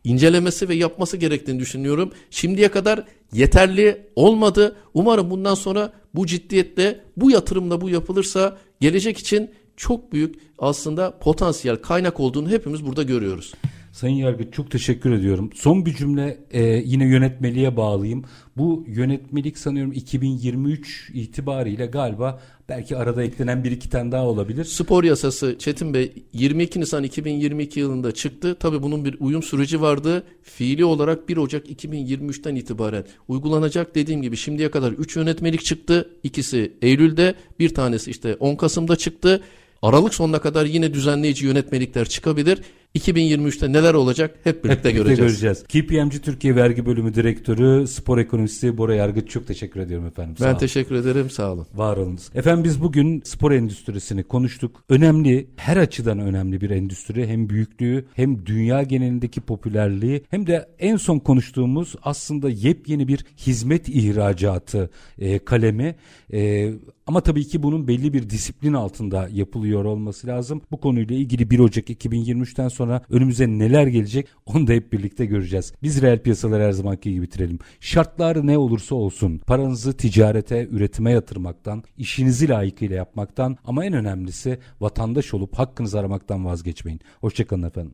B: incelemesi ve yapması gerektiğini düşünüyorum. Şimdiye kadar yeterli olmadı. Umarım bundan sonra bu ciddiyetle, bu yatırımla bu yapılırsa gelecek için çok büyük aslında potansiyel kaynak olduğunu hepimiz burada görüyoruz.
A: Sayın Yargıç çok teşekkür ediyorum. Son bir cümle e, yine yönetmeliğe bağlayayım. Bu yönetmelik sanıyorum 2023 itibariyle galiba belki arada eklenen bir iki tane daha olabilir.
B: Spor yasası Çetin Bey 22 Nisan 2022 yılında çıktı. Tabii bunun bir uyum süreci vardı. Fiili olarak 1 Ocak 2023'ten itibaren uygulanacak. Dediğim gibi şimdiye kadar 3 yönetmelik çıktı. İkisi Eylül'de, bir tanesi işte 10 Kasım'da çıktı. Aralık sonuna kadar yine düzenleyici yönetmelikler çıkabilir. 2023'te neler olacak hep birlikte
A: Birlikte
B: göreceğiz.
A: göreceğiz. KPMG Türkiye Vergi Bölümü Direktörü, Spor Ekonomisti Bora Yargıç çok teşekkür ediyorum efendim. Sağ
B: Ben
A: olun.
B: teşekkür ederim. Sağ olun.
A: Var olunuz. Efendim biz bugün spor endüstrisini konuştuk. Önemli, her açıdan önemli bir endüstri. Hem büyüklüğü, hem dünya genelindeki popülerliği, hem de en son konuştuğumuz aslında yepyeni bir hizmet ihracatı e, kalemi. E, ama tabii ki bunun belli bir disiplin altında yapılıyor olması lazım. Bu konuyla ilgili 1 Ocak 2023'ten sonra önümüze neler gelecek onu da hep birlikte göreceğiz. Biz reel piyasaları her zamanki gibi bitirelim. Şartlar ne olursa olsun paranızı ticarete, üretime yatırmaktan, işinizi layıkıyla yapmaktan ama en önemlisi vatandaş olup hakkınızı aramaktan vazgeçmeyin. Hoşçakalın efendim.